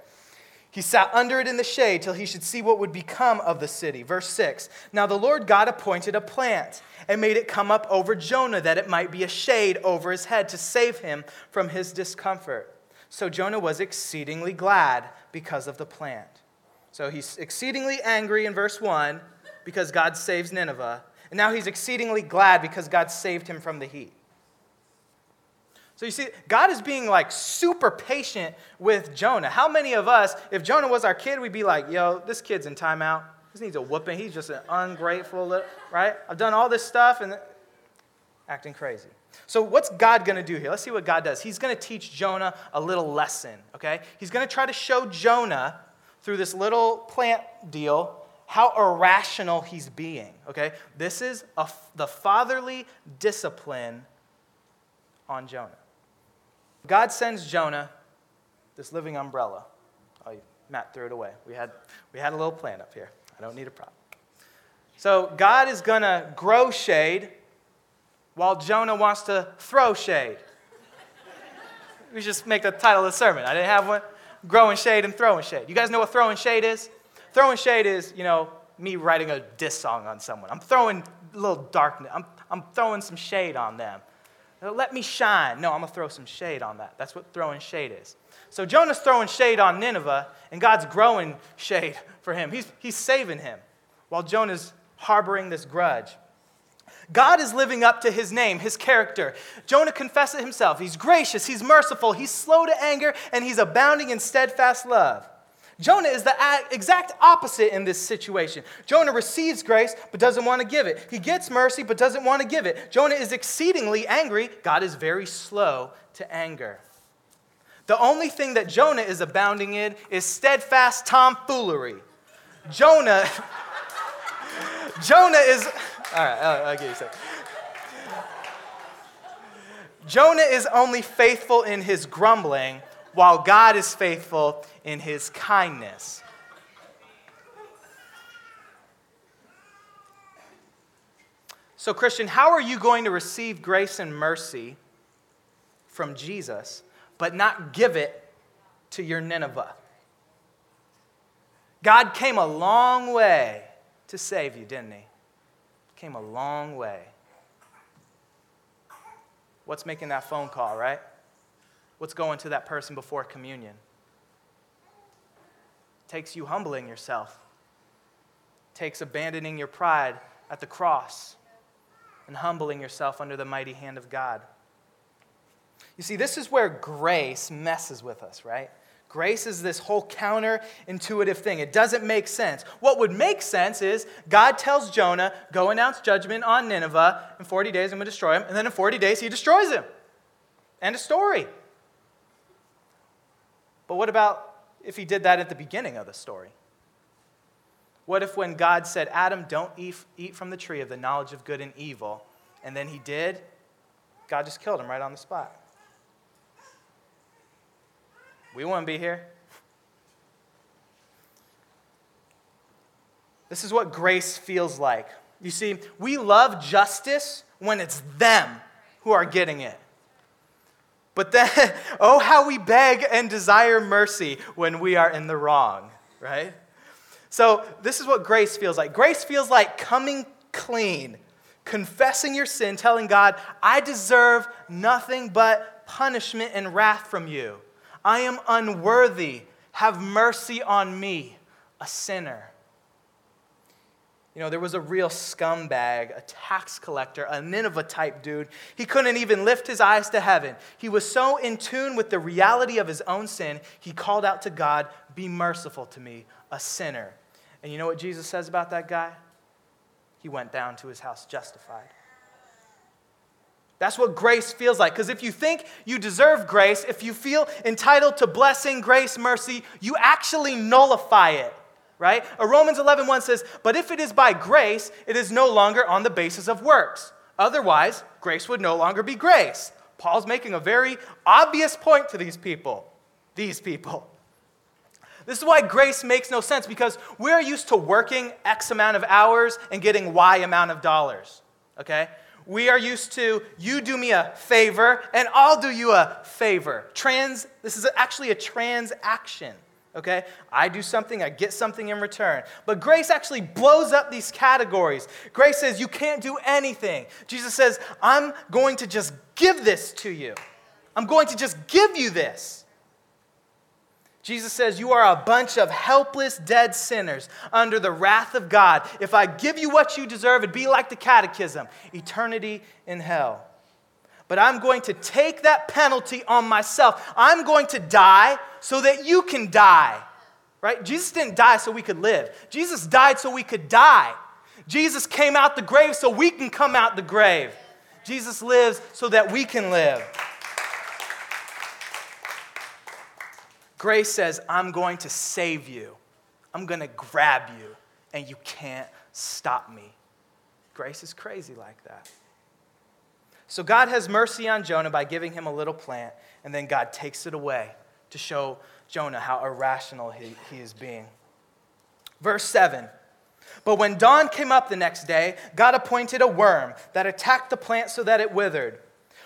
He sat under it in the shade till he should see what would become of the city. Verse 6 Now the Lord God appointed a plant and made it come up over Jonah that it might be a shade over his head to save him from his discomfort. So Jonah was exceedingly glad because of the plant. So he's exceedingly angry in verse 1 because God saves Nineveh. And now he's exceedingly glad because God saved him from the heat. So you see, God is being like super patient with Jonah. How many of us, if Jonah was our kid, we'd be like, yo, this kid's in timeout. This needs a whooping. He's just an ungrateful, little, right? I've done all this stuff and acting crazy. So what's God going to do here? Let's see what God does. He's going to teach Jonah a little lesson, okay? He's going to try to show Jonah through this little plant deal how irrational he's being, okay? This is a, the fatherly discipline on Jonah. God sends Jonah this living umbrella. Oh, Matt threw it away. We had, we had a little plan up here. I don't need a prop. So God is going to grow shade while Jonah wants to throw shade. we just make the title of the sermon. I didn't have one. Growing shade and throwing shade. You guys know what throwing shade is? Throwing shade is, you know, me writing a diss song on someone. I'm throwing a little darkness. I'm, I'm throwing some shade on them. Uh, let me shine. No, I'm going to throw some shade on that. That's what throwing shade is. So Jonah's throwing shade on Nineveh, and God's growing shade for him. He's, he's saving him while Jonah's harboring this grudge. God is living up to his name, his character. Jonah confesses himself. He's gracious, he's merciful, he's slow to anger, and he's abounding in steadfast love. Jonah is the exact opposite in this situation. Jonah receives grace but doesn't want to give it. He gets mercy but doesn't want to give it. Jonah is exceedingly angry. God is very slow to anger. The only thing that Jonah is abounding in is steadfast tomfoolery. Jonah Jonah is all right, I'll, give you a. Jonah is only faithful in his grumbling, while God is faithful in his kindness. So, Christian, how are you going to receive grace and mercy from Jesus, but not give it to your Nineveh? God came a long way to save you, didn't he? Came a long way. What's making that phone call, right? What's going to that person before communion? takes you humbling yourself. takes abandoning your pride at the cross and humbling yourself under the mighty hand of God. You see, this is where grace messes with us, right? Grace is this whole counterintuitive thing. It doesn't make sense. What would make sense is God tells Jonah, go announce judgment on Nineveh. In 40 days, I'm going to destroy him. And then in 40 days, he destroys him. End of story. But what about if he did that at the beginning of the story? What if when God said, Adam, don't eat, from the tree of the knowledge of good and evil, and then he did, God just killed him right on the spot? We wouldn't be here. This is what grace feels like. You see, we love justice when it's them who are getting it. But then, oh, how we beg and desire mercy when we are in the wrong, right? So, this is what grace feels like. Grace feels like coming clean, confessing your sin, telling God, I deserve nothing but punishment and wrath from you. I am unworthy. Have mercy on me, a sinner. You know, there was a real scumbag, a tax collector, a Nineveh type dude. He couldn't even lift his eyes to heaven. He was so in tune with the reality of his own sin, he called out to God, Be merciful to me, a sinner. And you know what Jesus says about that guy? He went down to his house justified. That's what grace feels like. Because if you think you deserve grace, if you feel entitled to blessing, grace, mercy, you actually nullify it, right? A Romans 11 1 says, But if it is by grace, it is no longer on the basis of works. Otherwise, grace would no longer be grace. Paul's making a very obvious point to these people. These people. This is why grace makes no sense because we're used to working X amount of hours and getting Y amount of dollars, okay? we are used to you do me a favor and I'll do you a favor. Trans, this is actually a transaction. Okay? I do something, I get something in return. But grace actually blows up these categories. Grace says you can't do anything. Jesus says, I'm going to just give this to you. I'm going to just give you this. Jesus says, You are a bunch of helpless, dead sinners under the wrath of God. If I give you what you deserve, it'd be like the catechism eternity in hell. But I'm going to take that penalty on myself. I'm going to die so that you can die. Right? Jesus didn't die so we could live, Jesus died so we could die. Jesus came out the grave so we can come out the grave. Jesus lives so that we can live. Grace says, I'm going to save you. I'm going to grab you, and you can't stop me. Grace is crazy like that. So God has mercy on Jonah by giving him a little plant, and then God takes it away to show Jonah how irrational he, he is being. Verse 7 But when dawn came up the next day, God appointed a worm that attacked the plant so that it withered.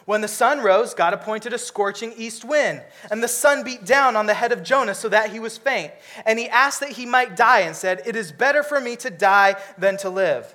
When the sun rose, God appointed a scorching east wind, and the sun beat down on the head of Jonah so that he was faint. And he asked that he might die and said, It is better for me to die than to live.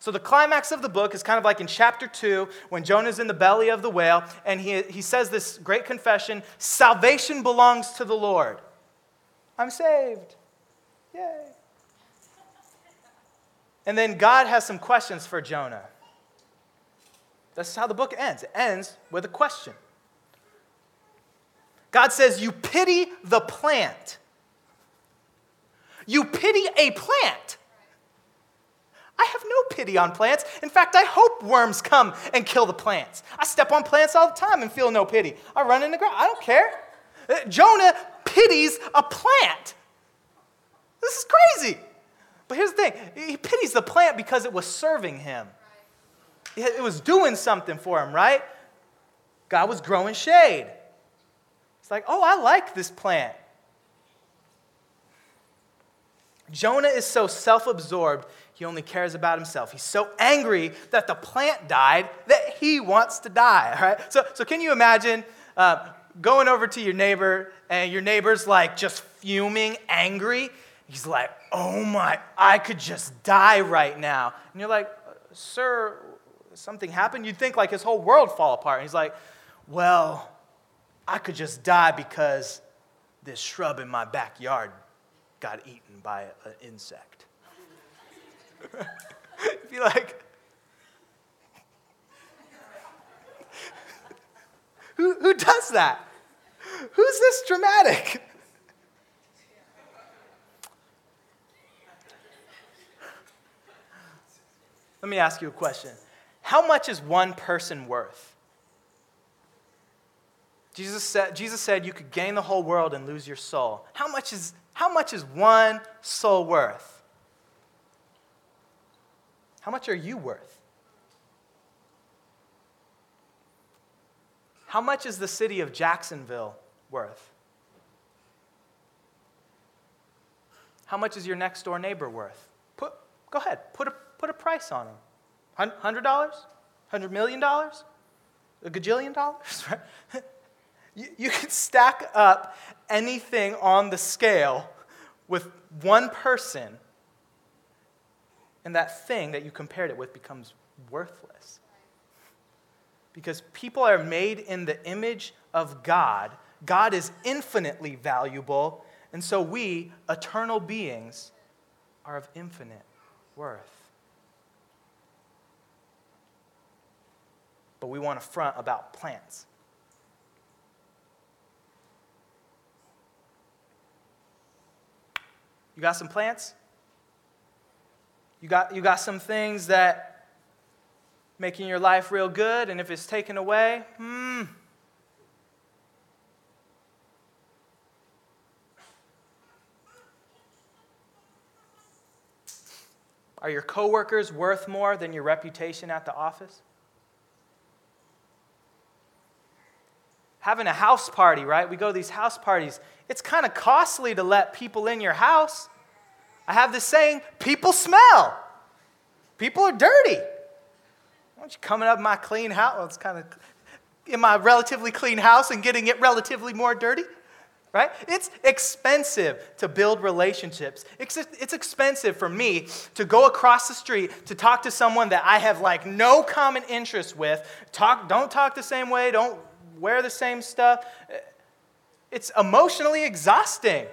So the climax of the book is kind of like in chapter 2 when Jonah's in the belly of the whale and he, he says this great confession salvation belongs to the Lord. I'm saved. Yay. And then God has some questions for Jonah. That's how the book ends. It ends with a question. God says, You pity the plant. You pity a plant. I have no pity on plants. In fact, I hope worms come and kill the plants. I step on plants all the time and feel no pity. I run in the ground. I don't care. Uh, Jonah pities a plant. This is crazy. But here's the thing he pities the plant because it was serving him, it was doing something for him, right? God was growing shade. It's like, oh, I like this plant. Jonah is so self absorbed, he only cares about himself. He's so angry that the plant died that he wants to die. All right? So, so can you imagine uh, going over to your neighbor and your neighbor's like just fuming, angry? He's like, oh my, I could just die right now. And you're like, sir, something happened? You'd think like his whole world fall apart. And he's like, well, I could just die because this shrub in my backyard got eaten by an insect. Be like, who, who does that? Who's this dramatic? Let me ask you a question. How much is one person worth? Jesus said, Jesus said you could gain the whole world and lose your soul. How much is, how much is one soul worth? How much are you worth? How much is the city of Jacksonville worth? How much is your next door neighbor worth? Put, go ahead, put a, put a price on them. $100? $100 million? A gajillion dollars? you, you can stack up anything on the scale with one person, and that thing that you compared it with becomes worthless. Because people are made in the image of God God is infinitely valuable, and so we, eternal beings, are of infinite worth. But we want to front about plants. You got some plants? You got, you got some things that making your life real good, and if it's taken away, hmm, Are your coworkers worth more than your reputation at the office? Having a house party, right? We go to these house parties. It's kind of costly to let people in your house. I have this saying people smell, people are dirty. Why don't you coming up my clean house? Well, it's kind of in my relatively clean house and getting it relatively more dirty right? It's expensive to build relationships. It's, it's expensive for me to go across the street to talk to someone that I have like no common interest with. Talk, don't talk the same way, don't wear the same stuff. It's emotionally exhausting.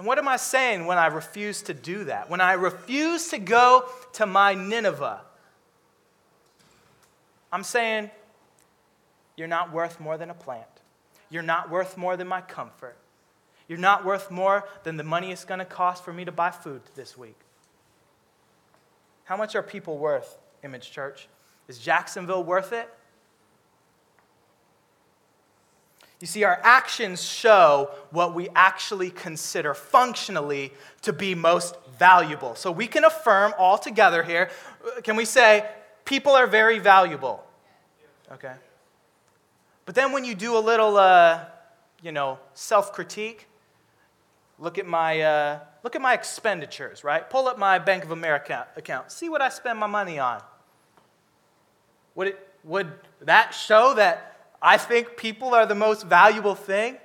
And what am I saying when I refuse to do that? When I refuse to go to my Nineveh? I'm saying, you're not worth more than a plant. You're not worth more than my comfort. You're not worth more than the money it's going to cost for me to buy food this week. How much are people worth, Image Church? Is Jacksonville worth it? You see, our actions show what we actually consider functionally to be most valuable. So we can affirm all together here. Can we say, people are very valuable? Okay. But then when you do a little, uh, you know, self critique, look at my. Uh, look at my expenditures, right? Pull up my Bank of America account. See what I spend my money on. Would, it, would that show that I think people are the most valuable thing?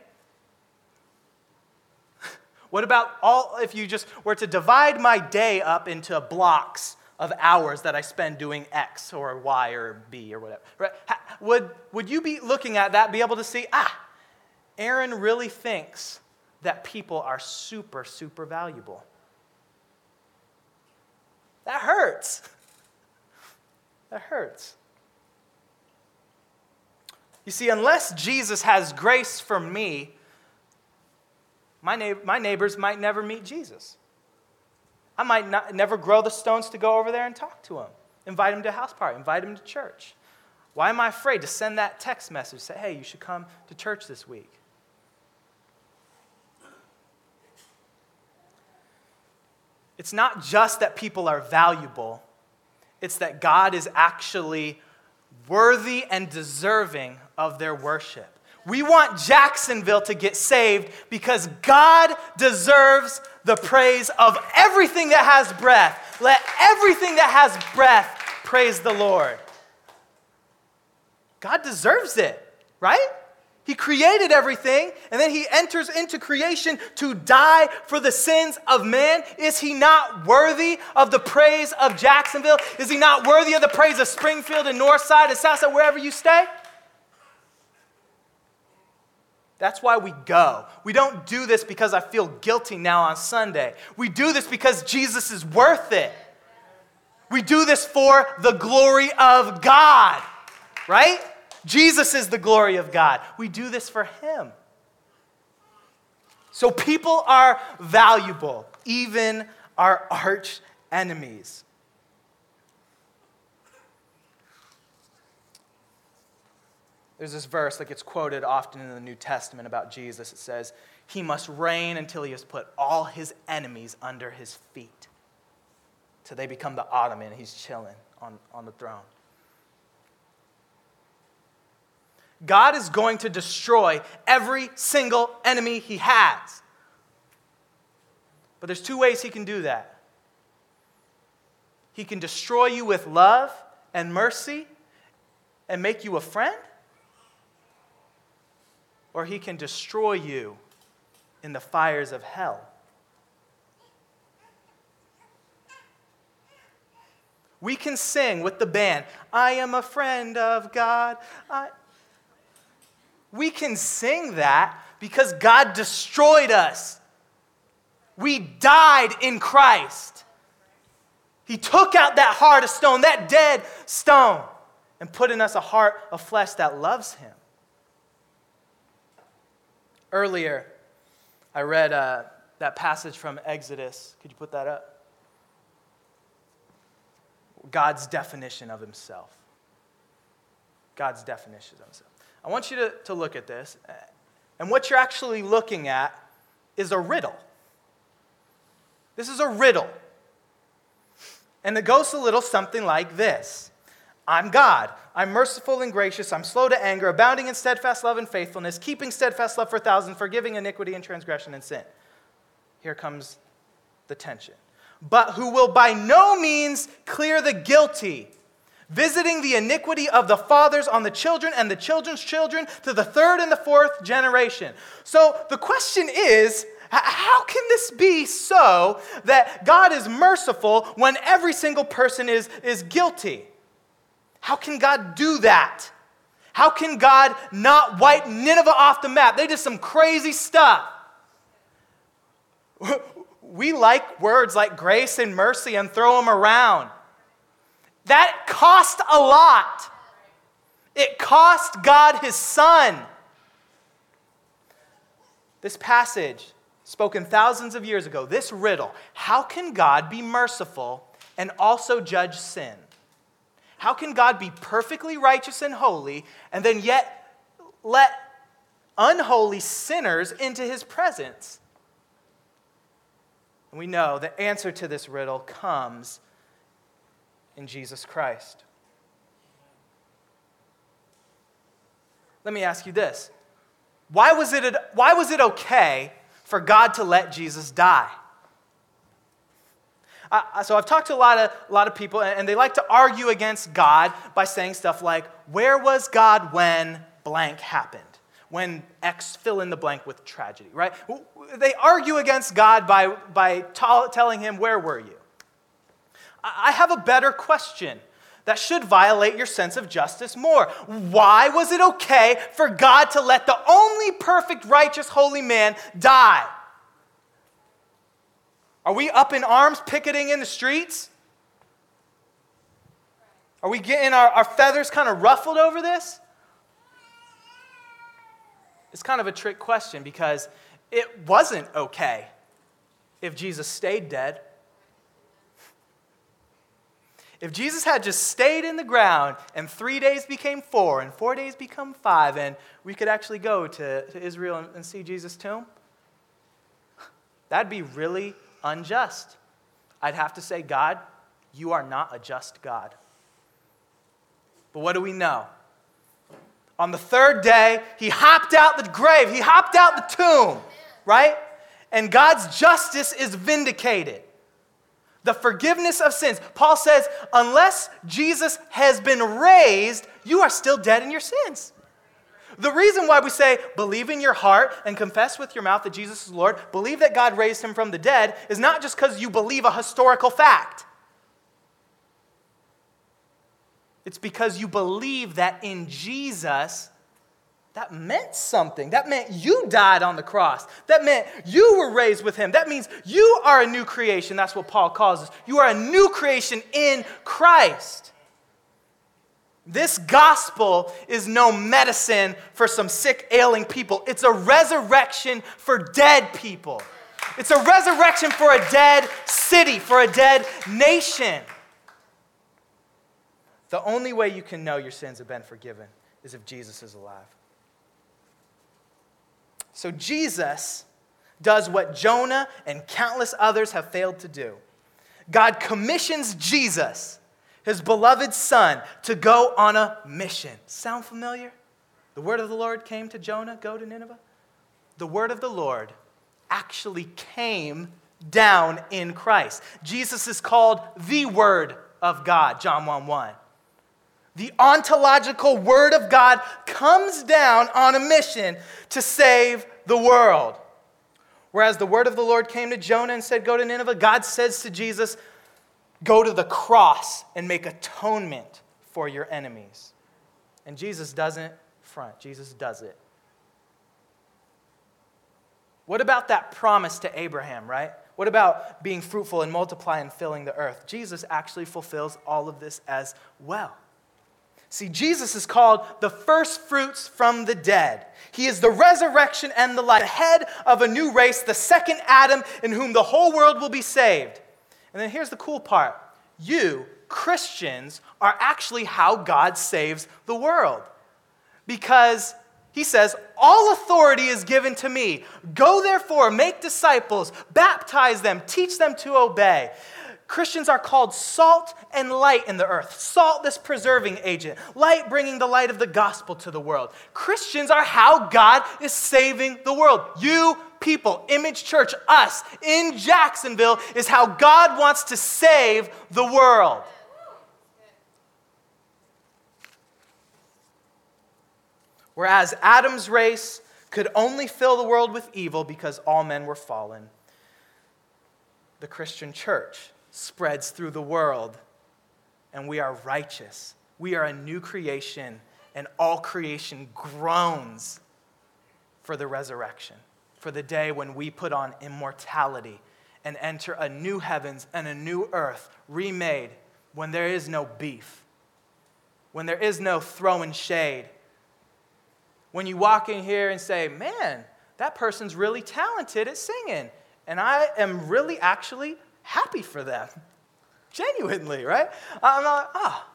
what about all, if you just were to divide my day up into blocks of hours that I spend doing X or Y or B or whatever? Right? Would, would you be looking at that, be able to see, ah, Aaron really thinks that people are super, super valuable? That hurts. That hurts. You see, unless Jesus has grace for me, my, na- my neighbors might never meet Jesus. I might not, never grow the stones to go over there and talk to him, invite him to a house party, invite him to church. Why am I afraid to send that text message, say, hey, you should come to church this week? It's not just that people are valuable, it's that God is actually worthy and deserving of their worship. We want Jacksonville to get saved because God deserves the praise of everything that has breath. Let everything that has breath praise the Lord. God deserves it, right? He created everything, and then he enters into creation to die for the sins of man. Is he not worthy of the praise of Jacksonville? Is he not worthy of the praise of Springfield and Northside and Southside, wherever you stay? That's why we go. We don't do this because I feel guilty now on Sunday. We do this because Jesus is worth it. We do this for the glory of God, right? Jesus is the glory of God. We do this for Him. So people are valuable, even our arch enemies. There's this verse that gets quoted often in the New Testament about Jesus. It says, He must reign until He has put all His enemies under His feet. Till they become the ottoman, He's chilling on, on the throne. God is going to destroy every single enemy he has. But there's two ways he can do that. He can destroy you with love and mercy and make you a friend, or he can destroy you in the fires of hell. We can sing with the band, I am a friend of God. I, we can sing that because God destroyed us. We died in Christ. He took out that heart of stone, that dead stone, and put in us a heart of flesh that loves Him. Earlier, I read uh, that passage from Exodus. Could you put that up? God's definition of Himself. God's definition of Himself. I want you to, to look at this. And what you're actually looking at is a riddle. This is a riddle. And it goes a little something like this I'm God. I'm merciful and gracious. I'm slow to anger, abounding in steadfast love and faithfulness, keeping steadfast love for thousands, forgiving iniquity and transgression and sin. Here comes the tension. But who will by no means clear the guilty visiting the iniquity of the fathers on the children and the children's children to the third and the fourth generation. So the question is, how can this be so that God is merciful when every single person is, is guilty? How can God do that? How can God not wipe Nineveh off the map? They did some crazy stuff. We like words like grace and mercy and throw them around. That cost a lot. It cost God his son. This passage, spoken thousands of years ago, this riddle how can God be merciful and also judge sin? How can God be perfectly righteous and holy and then yet let unholy sinners into his presence? And we know the answer to this riddle comes in Jesus Christ. Let me ask you this why was it, why was it okay for God to let Jesus die? So I've talked to a lot of, a lot of people, and they like to argue against God by saying stuff like, Where was God when blank happened? When X fill in the blank with tragedy, right? They argue against God by, by t- telling him, Where were you? I have a better question that should violate your sense of justice more. Why was it okay for God to let the only perfect, righteous, holy man die? Are we up in arms picketing in the streets? Are we getting our, our feathers kind of ruffled over this? It's kind of a trick question because it wasn't okay if Jesus stayed dead. If Jesus had just stayed in the ground and three days became four and four days become five, and we could actually go to, to Israel and, and see Jesus' tomb, that'd be really unjust. I'd have to say, God, you are not a just God. But what do we know? On the third day, he hopped out the grave, he hopped out the tomb, right? And God's justice is vindicated the forgiveness of sins. Paul says, unless Jesus has been raised, you are still dead in your sins. The reason why we say, believe in your heart and confess with your mouth that Jesus is Lord, believe that God raised him from the dead, is not just because you believe a historical fact. It's because you believe that in Jesus, that meant something. That meant you died on the cross. That meant you were raised with him. That means you are a new creation. That's what Paul calls us. You are a new creation in Christ. This gospel is no medicine for some sick, ailing people. It's a resurrection for dead people. It's a resurrection for a dead city, for a dead nation. The only way you can know your sins have been forgiven is if Jesus is alive. So Jesus does what Jonah and countless others have failed to do. God commissions Jesus, his beloved son, to go on a mission. Sound familiar? The word of the Lord came to Jonah, go to Nineveh. The word of the Lord actually came down in Christ. Jesus is called the Word of God, John 1 1. The ontological Word of God comes down on a mission to save the world. Whereas the word of the Lord came to Jonah and said, Go to Nineveh, God says to Jesus, Go to the cross and make atonement for your enemies. And Jesus doesn't front, Jesus does it. What about that promise to Abraham, right? What about being fruitful and multiply and filling the earth? Jesus actually fulfills all of this as well. See, Jesus is called the first fruits from the dead. He is the resurrection and the life, the head of a new race, the second Adam in whom the whole world will be saved. And then here's the cool part you, Christians, are actually how God saves the world. Because he says, All authority is given to me. Go therefore, make disciples, baptize them, teach them to obey. Christians are called salt and light in the earth. Salt, this preserving agent. Light, bringing the light of the gospel to the world. Christians are how God is saving the world. You people, Image Church, us in Jacksonville, is how God wants to save the world. Whereas Adam's race could only fill the world with evil because all men were fallen, the Christian church spreads through the world, and we are righteous. We are a new creation, and all creation groans for the resurrection, for the day when we put on immortality and enter a new heavens and a new earth, remade when there is no beef, when there is no throwing shade. When you walk in here and say, man, that person's really talented at singing, and I am really actually happy for them. Genuinely, right? I'm like, ah,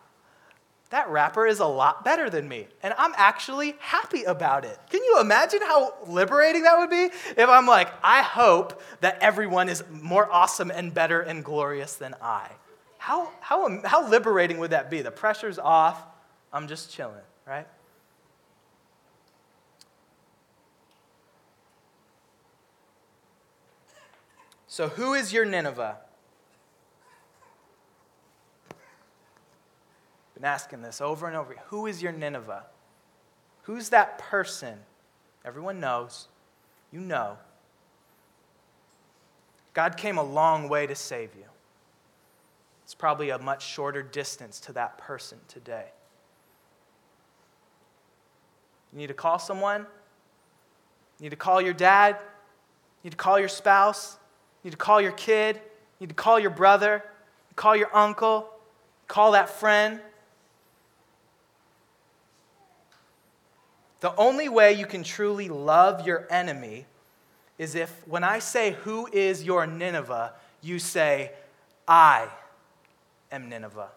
that rapper is a lot better than me. And I'm actually happy about it. Can you imagine how liberating that would be? If I'm like, I hope that everyone is more awesome and better and glorious than I. How, how, how liberating would that be? The pressure's off. I'm just chilling, right? So, who is your Nineveh? Been asking this over and over. Who is your Nineveh? Who's that person? Everyone knows. You know. God came a long way to save you. It's probably a much shorter distance to that person today. You need to call someone. You need to call your dad. You need to call your spouse. You need to call your kid. You need to call your brother. Call your uncle. Call that friend. The only way you can truly love your enemy is if, when I say, Who is your Nineveh? you say, I am Nineveh.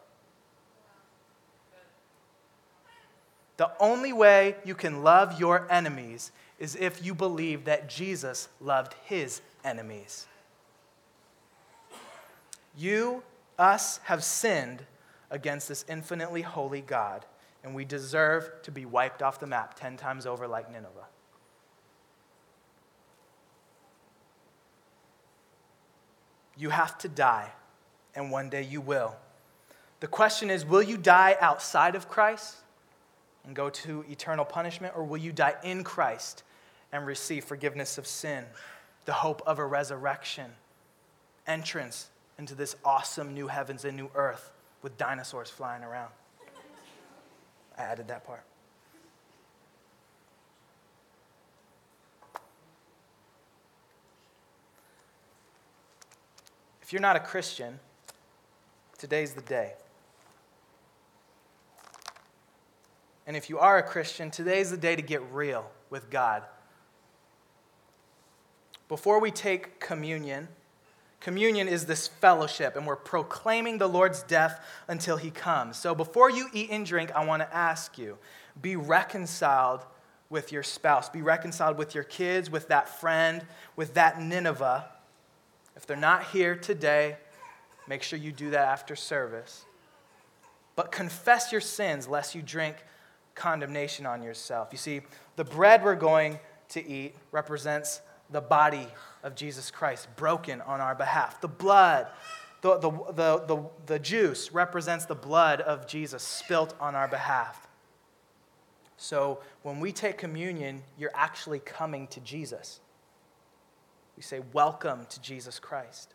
The only way you can love your enemies is if you believe that Jesus loved his enemies. You, us, have sinned against this infinitely holy God, and we deserve to be wiped off the map 10 times over like Nineveh. You have to die, and one day you will. The question is will you die outside of Christ and go to eternal punishment, or will you die in Christ and receive forgiveness of sin, the hope of a resurrection, entrance into this awesome new heavens and new earth with dinosaurs flying around? I added that part. If you're not a Christian, today's the day. And if you are a Christian, today's the day to get real with God. Before we take communion, communion is this fellowship, and we're proclaiming the Lord's death until he comes. So before you eat and drink, I want to ask you be reconciled with your spouse, be reconciled with your kids, with that friend, with that Nineveh. If they're not here today, make sure you do that after service. But confess your sins lest you drink condemnation on yourself. You see, the bread we're going to eat represents the body of Jesus Christ broken on our behalf. The blood, the, the, the, the, the juice represents the blood of Jesus spilt on our behalf. So when we take communion, you're actually coming to Jesus. We say, Welcome to Jesus Christ.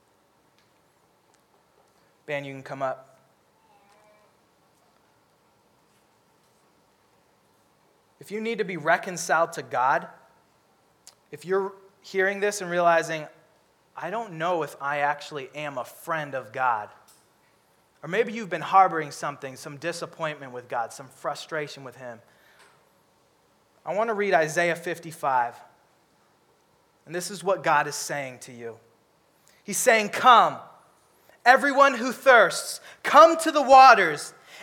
Ben, you can come up. If you need to be reconciled to God, if you're hearing this and realizing, I don't know if I actually am a friend of God, or maybe you've been harboring something, some disappointment with God, some frustration with Him, I want to read Isaiah 55. And this is what God is saying to you He's saying, Come, everyone who thirsts, come to the waters.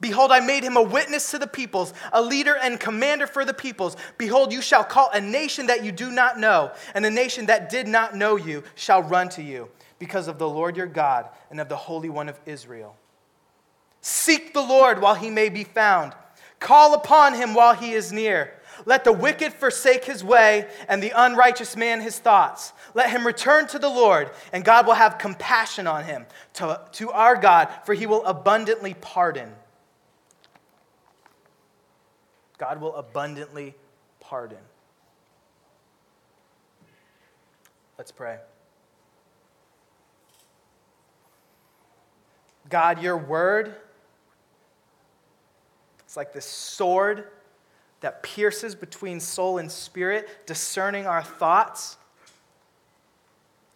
Behold, I made him a witness to the peoples, a leader and commander for the peoples. Behold, you shall call a nation that you do not know, and a nation that did not know you shall run to you, because of the Lord your God and of the Holy One of Israel. Seek the Lord while he may be found, call upon him while he is near. Let the wicked forsake his way, and the unrighteous man his thoughts. Let him return to the Lord, and God will have compassion on him, to, to our God, for he will abundantly pardon. God will abundantly pardon. Let's pray. God, your word it's like this sword that pierces between soul and spirit, discerning our thoughts.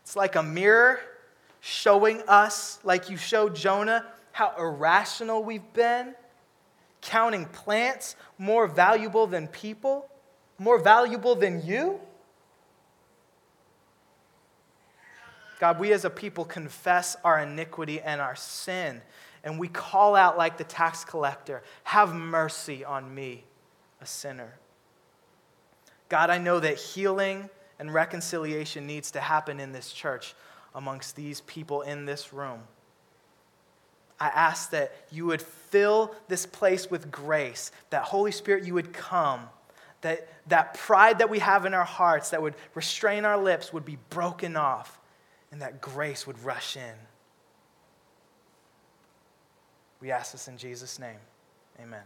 It's like a mirror showing us, like you showed Jonah, how irrational we've been, counting plants more valuable than people, more valuable than you. God, we as a people confess our iniquity and our sin, and we call out like the tax collector Have mercy on me, a sinner. God, I know that healing and reconciliation needs to happen in this church amongst these people in this room. I ask that you would fill this place with grace, that Holy Spirit, you would come, that that pride that we have in our hearts that would restrain our lips would be broken off and that grace would rush in. We ask this in Jesus' name. Amen.